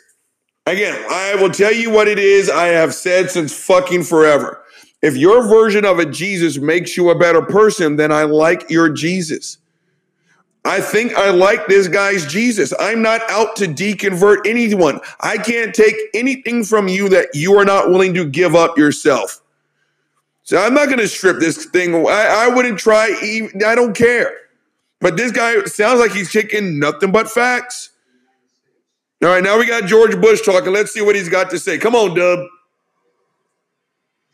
Again, I will tell you what it is I have said since fucking forever. If your version of a Jesus makes you a better person, then I like your Jesus. I think I like this guy's Jesus. I'm not out to deconvert anyone. I can't take anything from you that you are not willing to give up yourself. So I'm not going to strip this thing. I, I wouldn't try. Even, I don't care. But this guy sounds like he's taking nothing but facts. All right, now we got George Bush talking. Let's see what he's got to say. Come on, Dub.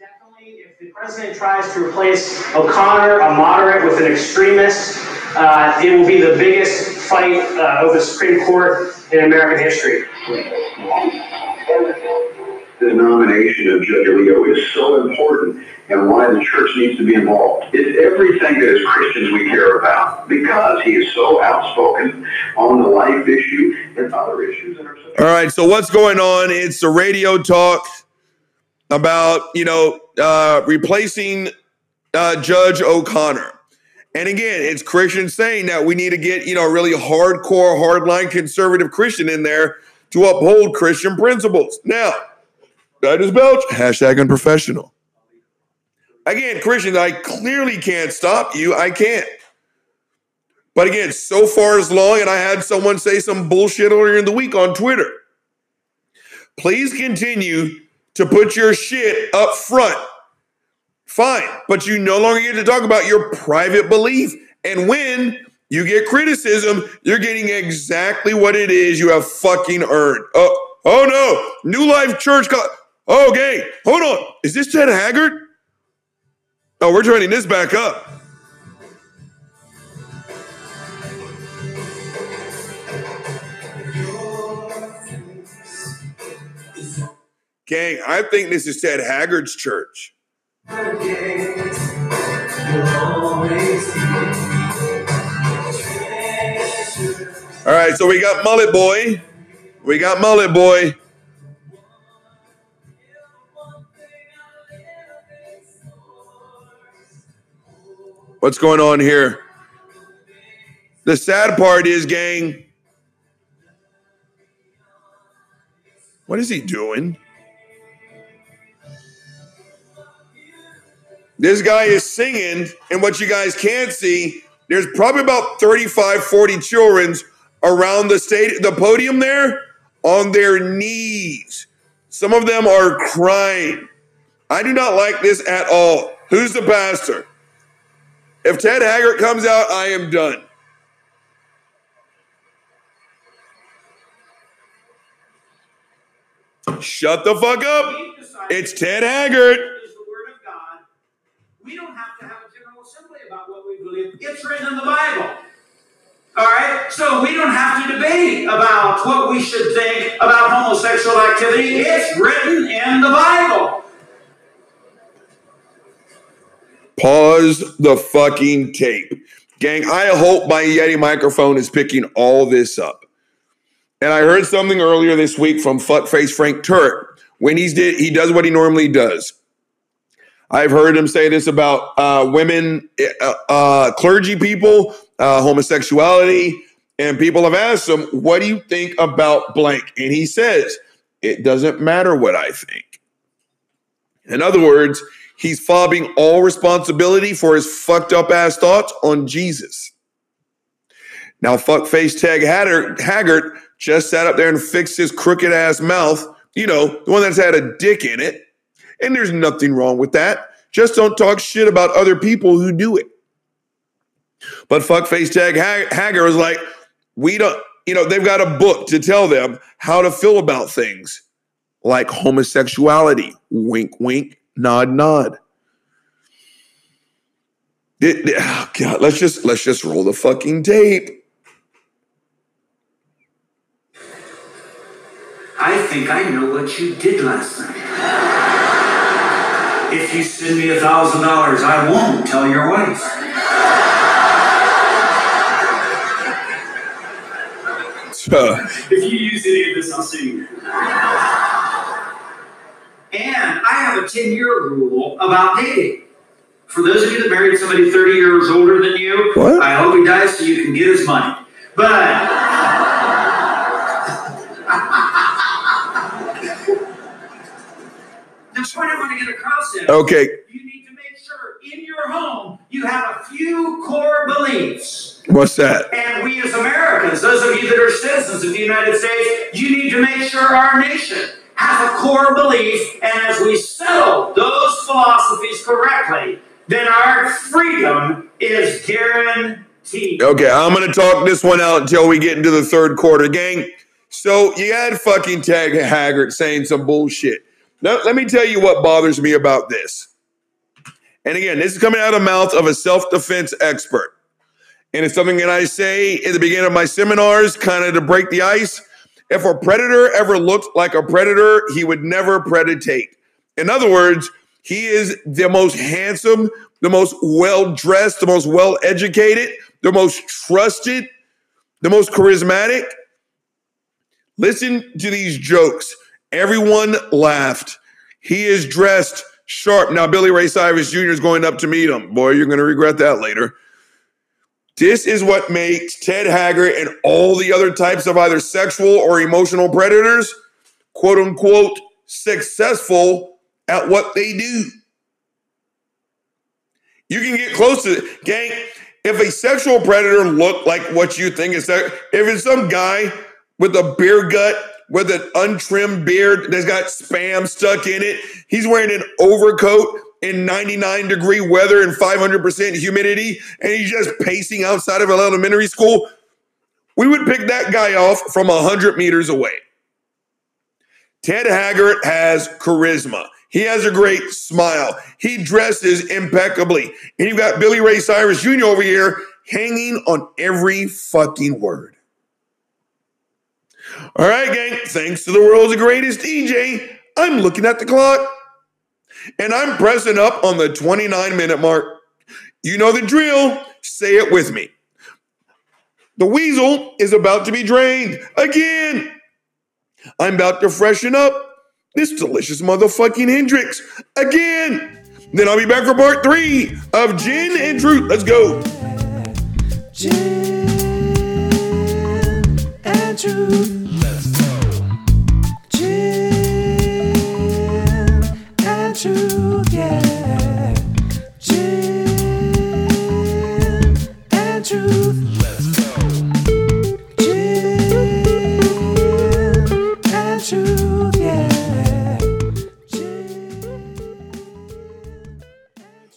Definitely, if the president tries to replace O'Connor, a moderate, with an extremist, uh, it will be the biggest fight uh, over the Supreme Court in American history. The nomination of Judge Alito is so important and why the church needs to be involved. It's everything that as Christians we care about because he is so outspoken on the life issue and other issues All right, so what's going on? It's a radio talk about, you know, uh, replacing uh, Judge O'Connor. And again, it's Christians saying that we need to get, you know, really hardcore, hardline conservative Christian in there to uphold Christian principles. Now, I just belch. Hashtag unprofessional. Again, Christians, I clearly can't stop you. I can't. But again, so far as long, and I had someone say some bullshit earlier in the week on Twitter. Please continue to put your shit up front. Fine, but you no longer get to talk about your private belief. And when you get criticism, you're getting exactly what it is you have fucking earned. Oh, oh no, New Life Church. Co- oh, gang, hold on. Is this Ted Haggard? Oh, we're turning this back up. Gang, I think this is Ted Haggard's church. All right, so we got Mullet Boy. We got Mullet Boy. What's going on here? The sad part is, gang, what is he doing? This guy is singing, and what you guys can't see, there's probably about 35, 40 children around the state, the podium there, on their knees. Some of them are crying. I do not like this at all. Who's the pastor? If Ted Haggard comes out, I am done. Shut the fuck up. It's Ted Haggard. We don't have to have a general assembly about what we believe. It's written in the Bible. All right? So we don't have to debate about what we should think about homosexual activity. It's written in the Bible. Pause the fucking tape. Gang, I hope my Yeti microphone is picking all this up. And I heard something earlier this week from fuckface Frank Turk. When he's did he does what he normally does. I've heard him say this about uh, women, uh, uh, clergy people, uh, homosexuality, and people have asked him, "What do you think about blank?" And he says, "It doesn't matter what I think." In other words, he's fobbing all responsibility for his fucked up ass thoughts on Jesus. Now, fuckface Tag Haggard, just sat up there and fixed his crooked ass mouth. You know, the one that's had a dick in it. And there's nothing wrong with that. Just don't talk shit about other people who do it. But fuckface Tag Hag- Haggard was like, we don't, you know, they've got a book to tell them how to feel about things like homosexuality. Wink, wink, nod, nod. It- it- oh, God, let's just let's just roll the fucking tape. I think I know what you did last night. If you send me a thousand dollars, I won't tell your wife. Uh, If you use any of this, I'll sue you. And I have a 10 year rule about dating. For those of you that married somebody 30 years older than you, What? I hope he dies so you can get his money. But the point I want to get across Okay. you need to make sure in your home you have a few core beliefs. What's that? And we as Americans, those of you that are citizens of the United States, you need to make sure our nation has a core belief. And as we settle those philosophies correctly, then our freedom is guaranteed. Okay, I'm gonna talk this one out until we get into the third quarter, gang. So you had fucking Tag Haggard saying some bullshit. Now, let me tell you what bothers me about this. And again, this is coming out of the mouth of a self-defense expert. And it's something that I say in the beginning of my seminars, kind of to break the ice. If a predator ever looked like a predator, he would never predate. In other words, he is the most handsome, the most well dressed, the most well educated, the most trusted, the most charismatic. Listen to these jokes. Everyone laughed. He is dressed sharp. Now, Billy Ray Cyrus Jr. is going up to meet him. Boy, you're going to regret that later. This is what makes Ted Haggard and all the other types of either sexual or emotional predators, quote unquote, successful at what they do. You can get close to it. Gang, if a sexual predator looked like what you think is that, if it's some guy with a beer gut, with an untrimmed beard that's got spam stuck in it, he's wearing an overcoat in 99 degree weather and 500% humidity, and he's just pacing outside of an elementary school, we would pick that guy off from 100 meters away. Ted Haggard has charisma. He has a great smile. He dresses impeccably. And you've got Billy Ray Cyrus Jr. over here hanging on every fucking word. All right, gang. Thanks to the world's greatest DJ, I'm looking at the clock. And I'm pressing up on the 29 minute mark. You know the drill. Say it with me. The weasel is about to be drained again. I'm about to freshen up this delicious motherfucking Hendrick's again. Then I'll be back for part three of Gin and Truth. Let's go. Gin and truth.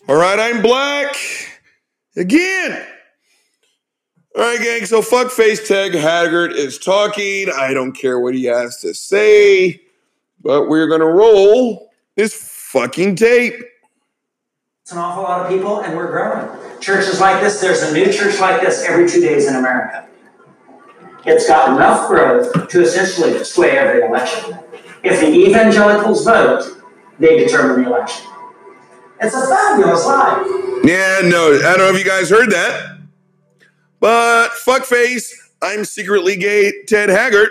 All right, I'm black again. All right, gang. So fuckface Ted Haggard is talking. I don't care what he has to say, but we're gonna roll this fucking tape. It's an awful lot of people, and we're growing. Churches like this, there's a new church like this every two days in America. It's got enough growth to essentially sway every election. If the evangelicals vote, they determine the election. It's a fabulous life. Yeah, no, I don't know if you guys heard that, but fuckface, I'm secretly gay. Ted Haggard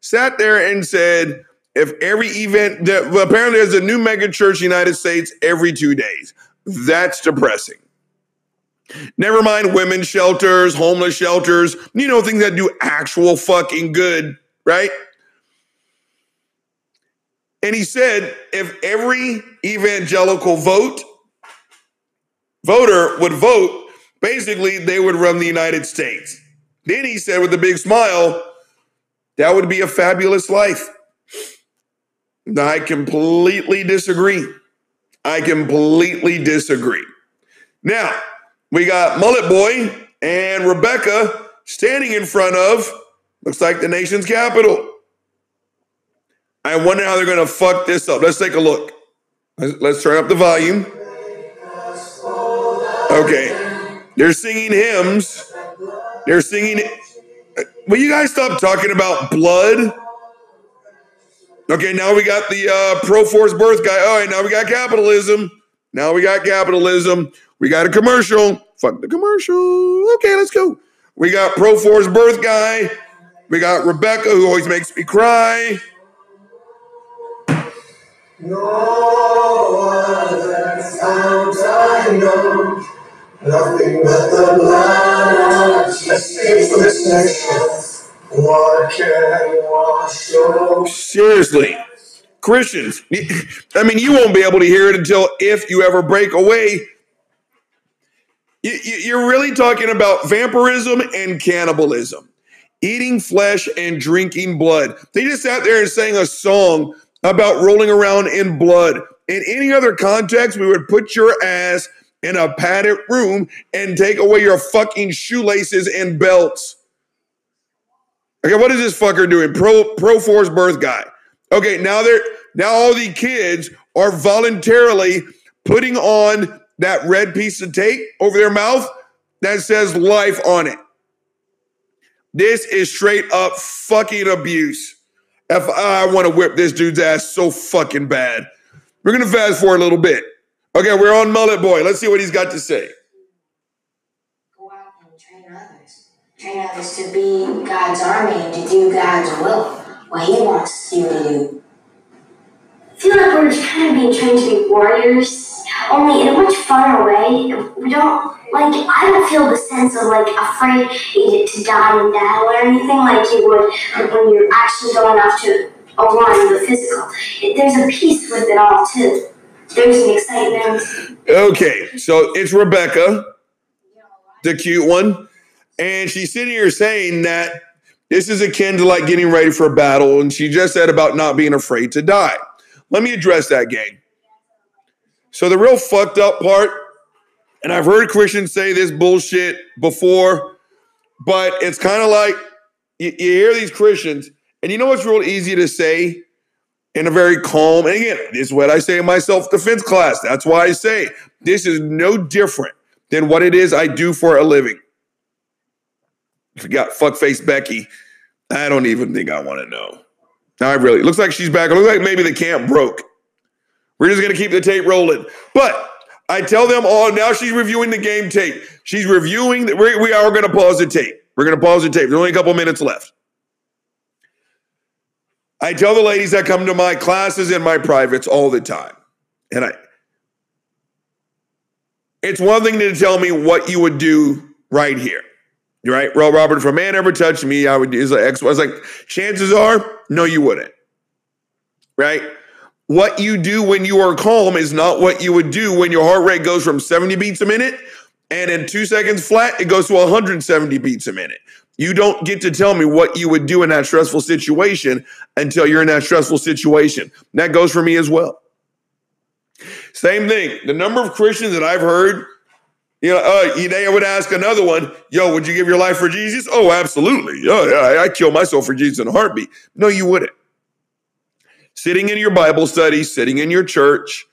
sat there and said, if every event, that, well, apparently there's a new mega church in the United States every two days. That's depressing. Never mind women's shelters, homeless shelters, you know, things that do actual fucking good, right? And he said if every evangelical vote voter would vote, basically they would run the United States. Then he said with a big smile, that would be a fabulous life. I completely disagree. I completely disagree. Now, we got Mullet Boy and Rebecca standing in front of, looks like the nation's capital. I wonder how they're going to fuck this up. Let's take a look. Let's, let's turn up the volume. Okay. They're singing hymns. They're singing. Will you guys stop talking about blood? Okay, now we got the uh, pro force birth guy. All right, now we got capitalism. Now we got capitalism. We got a commercial. Fuck the commercial. Okay, let's go. We got pro force birth guy. We got Rebecca, who always makes me cry. No nothing but the blood of Jesus this nation. What can wash? Seriously, Christians. I mean, you won't be able to hear it until if you ever break away. You- you- You're really talking about vampirism and cannibalism, eating flesh and drinking blood. They just sat there and sang a song about rolling around in blood. In any other context, we would put your ass in a padded room and take away your fucking shoelaces and belts. Okay, what is this fucker doing? Pro pro force birth guy. Okay, now they're now all the kids are voluntarily putting on that red piece of tape over their mouth that says life on it. This is straight up fucking abuse. If I want to whip this dude's ass so fucking bad. We're gonna fast forward a little bit. Okay, we're on Mullet Boy. Let's see what he's got to say. Go out and train others. Train others to be God's army and to do God's will, what He wants you to do. I feel like we're kind of being trained to be warriors, only in a much funner way. We don't like. I don't feel the sense of like afraid to die in battle or anything like you would when you're actually going off to a along the physical. It, there's a peace with it all too. There's an excitement. Okay, so it's Rebecca, the cute one, and she's sitting here saying that this is akin to like getting ready for a battle, and she just said about not being afraid to die. Let me address that, gang. So the real fucked up part, and I've heard Christians say this bullshit before, but it's kind of like you, you hear these Christians, and you know what's real easy to say in a very calm, and again, this is what I say in my self-defense class. That's why I say this is no different than what it is I do for a living. Forgot fuckface Becky. I don't even think I want to know. I really looks like she's back. It looks like maybe the camp broke. We're just gonna keep the tape rolling. But I tell them all now she's reviewing the game tape. She's reviewing the, we, are gonna pause the tape. We're gonna pause the tape. There's only a couple minutes left. I tell the ladies that come to my classes and my privates all the time. And I it's one thing to tell me what you would do right here. You're right. Well, Robert, if a man ever touched me, I would do like X. I was like, chances are, no, you wouldn't. Right? What you do when you are calm is not what you would do when your heart rate goes from 70 beats a minute and in two seconds flat, it goes to 170 beats a minute. You don't get to tell me what you would do in that stressful situation until you're in that stressful situation. That goes for me as well. Same thing. The number of Christians that I've heard, you know, uh, they would ask another one, "Yo, would you give your life for Jesus?" Oh, absolutely. Yeah, yeah, I- I'd kill myself for Jesus in a heartbeat. No, you wouldn't. Sitting in your Bible study, sitting in your church,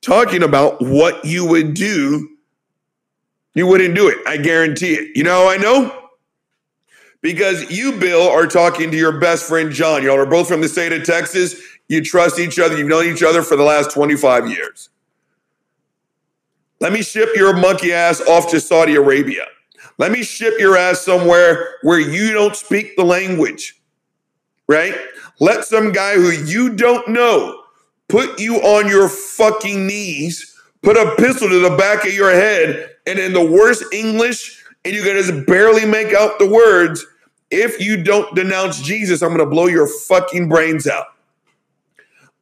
talking about what you would do, you wouldn't do it. I guarantee it. You know how I know? Because you, Bill, are talking to your best friend John. Y'all are both from the state of Texas. You trust each other. You've known each other for the last 25 years. Let me ship your monkey ass off to Saudi Arabia. Let me ship your ass somewhere where you don't speak the language, right? Let some guy who you don't know put you on your fucking knees, put a pistol to the back of your head, and in the worst English, and you can just barely make out the words. If you don't denounce Jesus, I'm gonna blow your fucking brains out.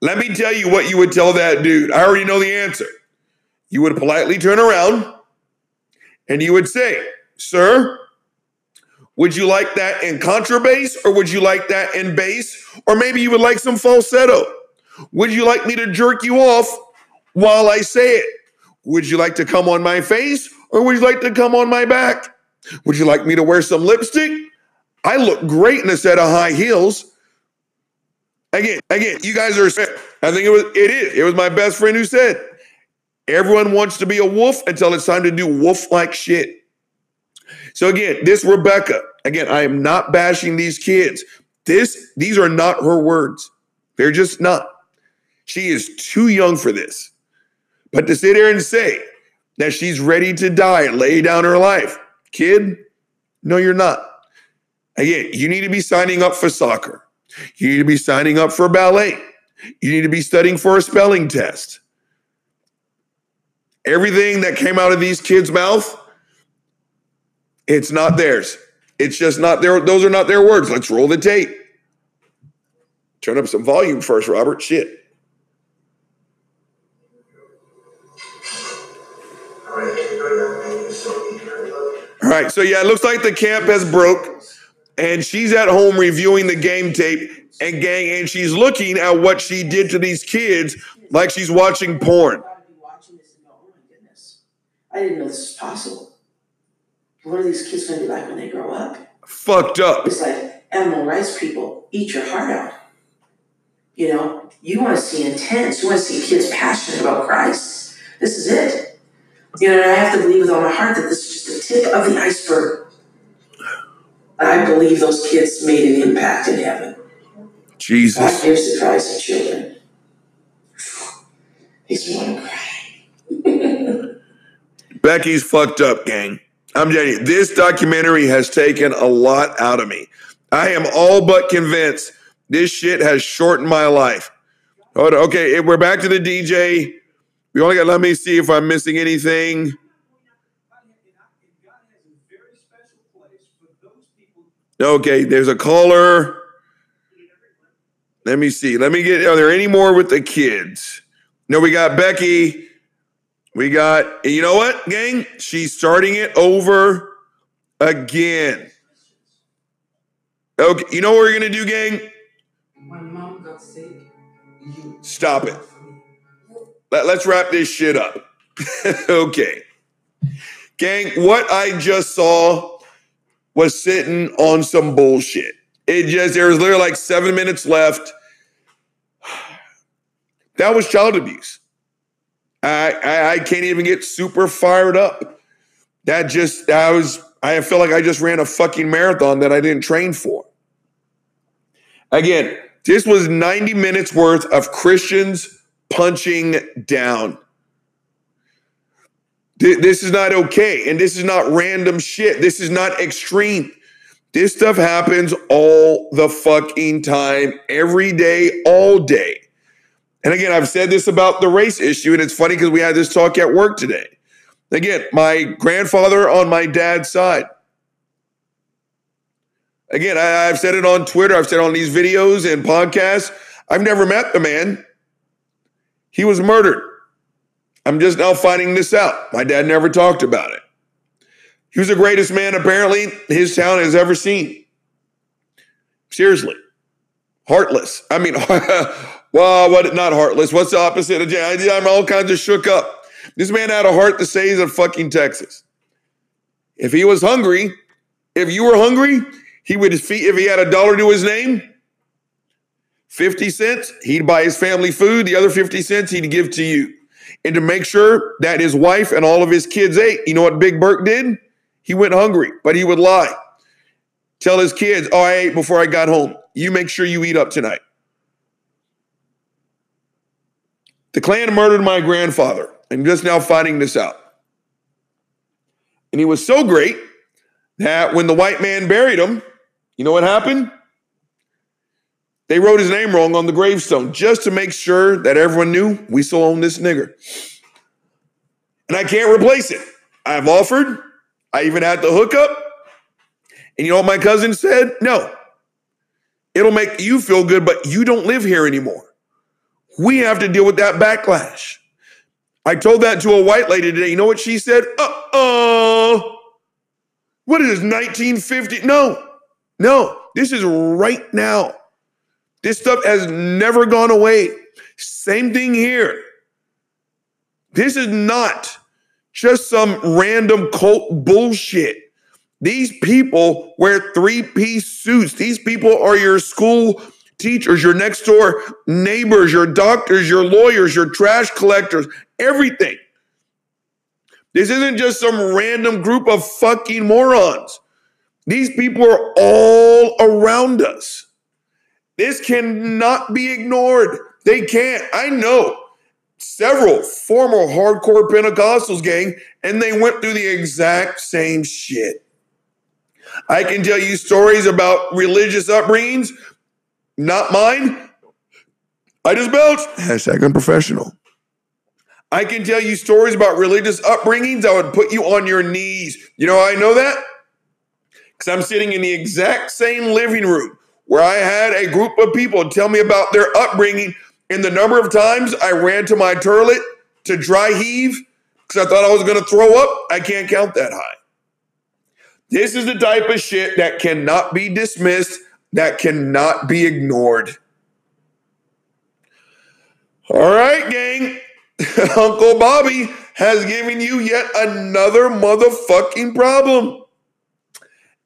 Let me tell you what you would tell that dude. I already know the answer. You would politely turn around and you would say, Sir, would you like that in contrabass or would you like that in bass? Or maybe you would like some falsetto. Would you like me to jerk you off while I say it? Would you like to come on my face or would you like to come on my back? Would you like me to wear some lipstick? I look great in a set of high heels. Again, again, you guys are. I think it was. It is. It was my best friend who said, "Everyone wants to be a wolf until it's time to do wolf-like shit." So again, this Rebecca. Again, I am not bashing these kids. This, these are not her words. They're just not. She is too young for this. But to sit here and say that she's ready to die and lay down her life, kid, no, you're not. Again, you need to be signing up for soccer. You need to be signing up for ballet. You need to be studying for a spelling test. Everything that came out of these kids' mouth, it's not theirs. It's just not their, those are not their words. Let's roll the tape. Turn up some volume first, Robert. Shit. All right, so yeah, it looks like the camp has broke, and she's at home reviewing the game tape and gang, and she's looking at what she did to these kids like she's watching porn. Oh I didn't know this was possible. What are these kids gonna be like when they grow up? Fucked up. It's like animal rights people eat your heart out. You know, you want to see intense. You want to see kids passionate about Christ. This is it. You know, and I have to believe with all my heart that this is just the tip of the iceberg. I believe those kids made an impact in heaven. Jesus. God gives the Christ to children. He's to cry. Becky's fucked up, gang. I'm you, this documentary has taken a lot out of me. I am all but convinced this shit has shortened my life. Hold on, Okay, eh, we're back to the DJ. We only got, let me see if I'm missing anything. Okay, there's a caller. Let me see. Let me get. Are there any more with the kids? No, we got Becky. We got. You know what, gang? She's starting it over again. Okay. You know what we're gonna do, gang? My mom got sick. You Stop it. Let, us wrap this shit up. okay. Gang, what I just saw was sitting on some bullshit. It just, there was literally like seven minutes left. That was child abuse. I, I, I can't even get super fired up. That just, that was, I feel like I just ran a fucking marathon that I didn't train for. Again, this was 90 minutes worth of Christians punching down. Th- This is not okay. And this is not random shit. This is not extreme. This stuff happens all the fucking time, every day, all day. And again, I've said this about the race issue, and it's funny because we had this talk at work today. Again, my grandfather on my dad's side. Again, I, I've said it on Twitter, I've said on these videos and podcasts. I've never met the man. He was murdered. I'm just now finding this out. My dad never talked about it. He was the greatest man, apparently, his town has ever seen. Seriously. Heartless. I mean, well, what not heartless? What's the opposite of I'm all kinds of shook up. This man had a heart to say he's in fucking Texas. If he was hungry, if you were hungry, he would feed, if he had a dollar to his name, 50 cents, he'd buy his family food. The other 50 cents he'd give to you. And to make sure that his wife and all of his kids ate, you know what Big Burke did? He went hungry, but he would lie. Tell his kids, oh, I ate before I got home. You make sure you eat up tonight. The Klan murdered my grandfather. I'm just now finding this out. And he was so great that when the white man buried him, you know what happened? They wrote his name wrong on the gravestone just to make sure that everyone knew we still own this nigger. And I can't replace it. I've offered, I even had the hookup. And you know what my cousin said? No. It'll make you feel good, but you don't live here anymore. We have to deal with that backlash. I told that to a white lady today. You know what she said? Uh oh. What is this, 1950? No, no. This is right now. This stuff has never gone away. Same thing here. This is not just some random cult bullshit. These people wear three piece suits. These people are your school teachers, your next door neighbors, your doctors, your lawyers, your trash collectors, everything. This isn't just some random group of fucking morons. These people are all around us. This cannot be ignored. They can't. I know several former hardcore Pentecostals gang, and they went through the exact same shit. I can tell you stories about religious upbringings, not mine. I just belched. Hashtag unprofessional. I can tell you stories about religious upbringings that would put you on your knees. You know I know that? Because I'm sitting in the exact same living room where I had a group of people tell me about their upbringing and the number of times I ran to my toilet to dry heave because I thought I was going to throw up. I can't count that high. This is the type of shit that cannot be dismissed, that cannot be ignored. All right, gang. Uncle Bobby has given you yet another motherfucking problem.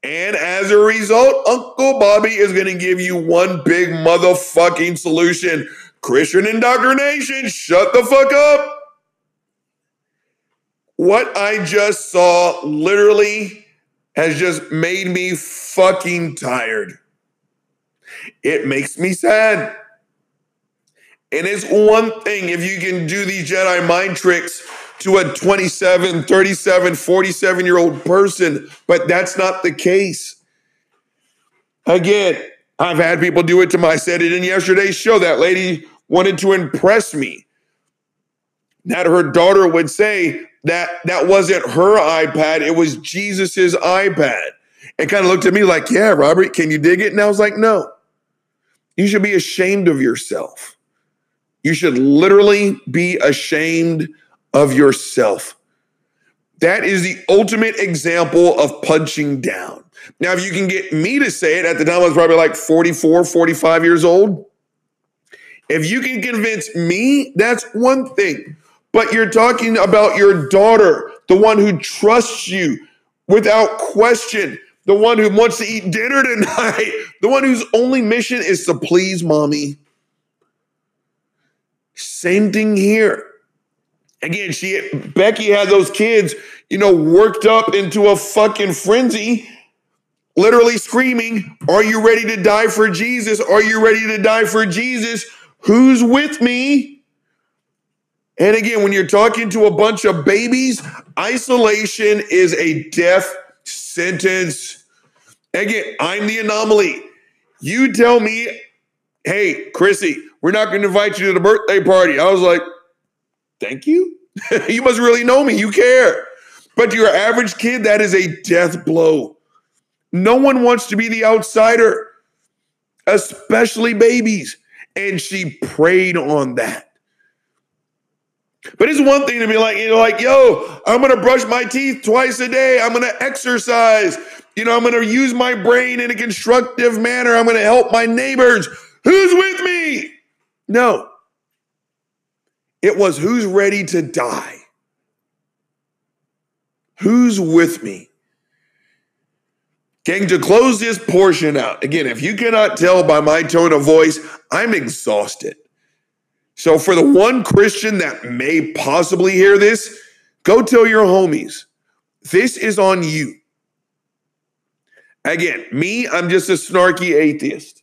And as a result, Uncle Bobby is going to give you one big motherfucking solution. Christian indoctrination, shut the fuck up. What I just saw literally has just made me fucking tired. It makes me sad. And it's one thing if you can do these Jedi mind tricks to a 27, 37, 47 year old person, but that's not the case. Again, I've had people do it to my, I said it in yesterday's show. That lady wanted to impress me. That her daughter would say that that wasn't her iPad, it was Jesus's iPad. It kind of looked at me like, yeah, Robert, can you dig it? And I was like, no. You should be ashamed of yourself. You should literally be ashamed of yourself. That is the ultimate example of punching down. Now, if you can get me to say it, at the time I was probably like 44, 45 years old. If you can convince me, that's one thing. But you're talking about your daughter, the one who trusts you without question, the one who wants to eat dinner tonight, the one whose only mission is to please mommy. Same thing here. Again, she Becky had those kids, you know, worked up into a fucking frenzy, literally screaming, Are you ready to die for Jesus? Are you ready to die for Jesus? Who's with me? And again, when you're talking to a bunch of babies, isolation is a death sentence. Again, I'm the anomaly. You tell me, hey, Chrissy, we're not going to invite you to the birthday party. I was like, thank you. you must really know me. You care. But to your average kid, that is a death blow. No one wants to be the outsider, especially babies. And she preyed on that. But it's one thing to be like, you know, like, yo, I'm gonna brush my teeth twice a day. I'm gonna exercise. You know, I'm gonna use my brain in a constructive manner. I'm gonna help my neighbors. Who's with me? No. It was who's ready to die? Who's with me? Gang, to close this portion out, again, if you cannot tell by my tone of voice, I'm exhausted. So, for the one Christian that may possibly hear this, go tell your homies. This is on you. Again, me, I'm just a snarky atheist,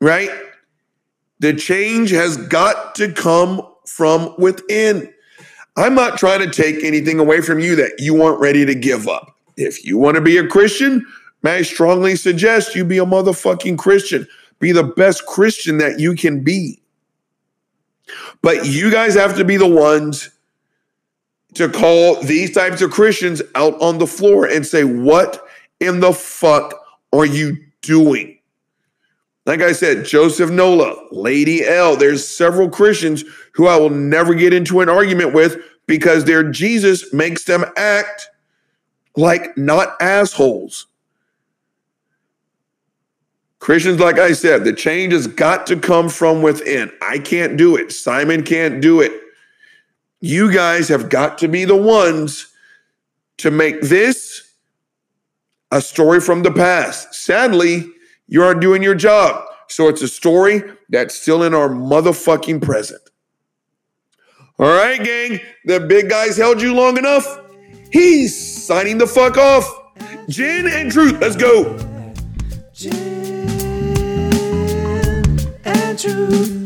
right? The change has got to come from within. I'm not trying to take anything away from you that you aren't ready to give up. If you want to be a Christian, may I strongly suggest you be a motherfucking Christian. Be the best Christian that you can be. But you guys have to be the ones to call these types of Christians out on the floor and say, What in the fuck are you doing? Like I said, Joseph Nola, Lady L, there's several Christians who I will never get into an argument with because their Jesus makes them act like not assholes. Christians, like I said, the change has got to come from within. I can't do it. Simon can't do it. You guys have got to be the ones to make this a story from the past. Sadly, you aren't doing your job. So it's a story that's still in our motherfucking present. All right, gang. The big guys held you long enough. He's signing the fuck off. Gin and truth. Let's go. Truth.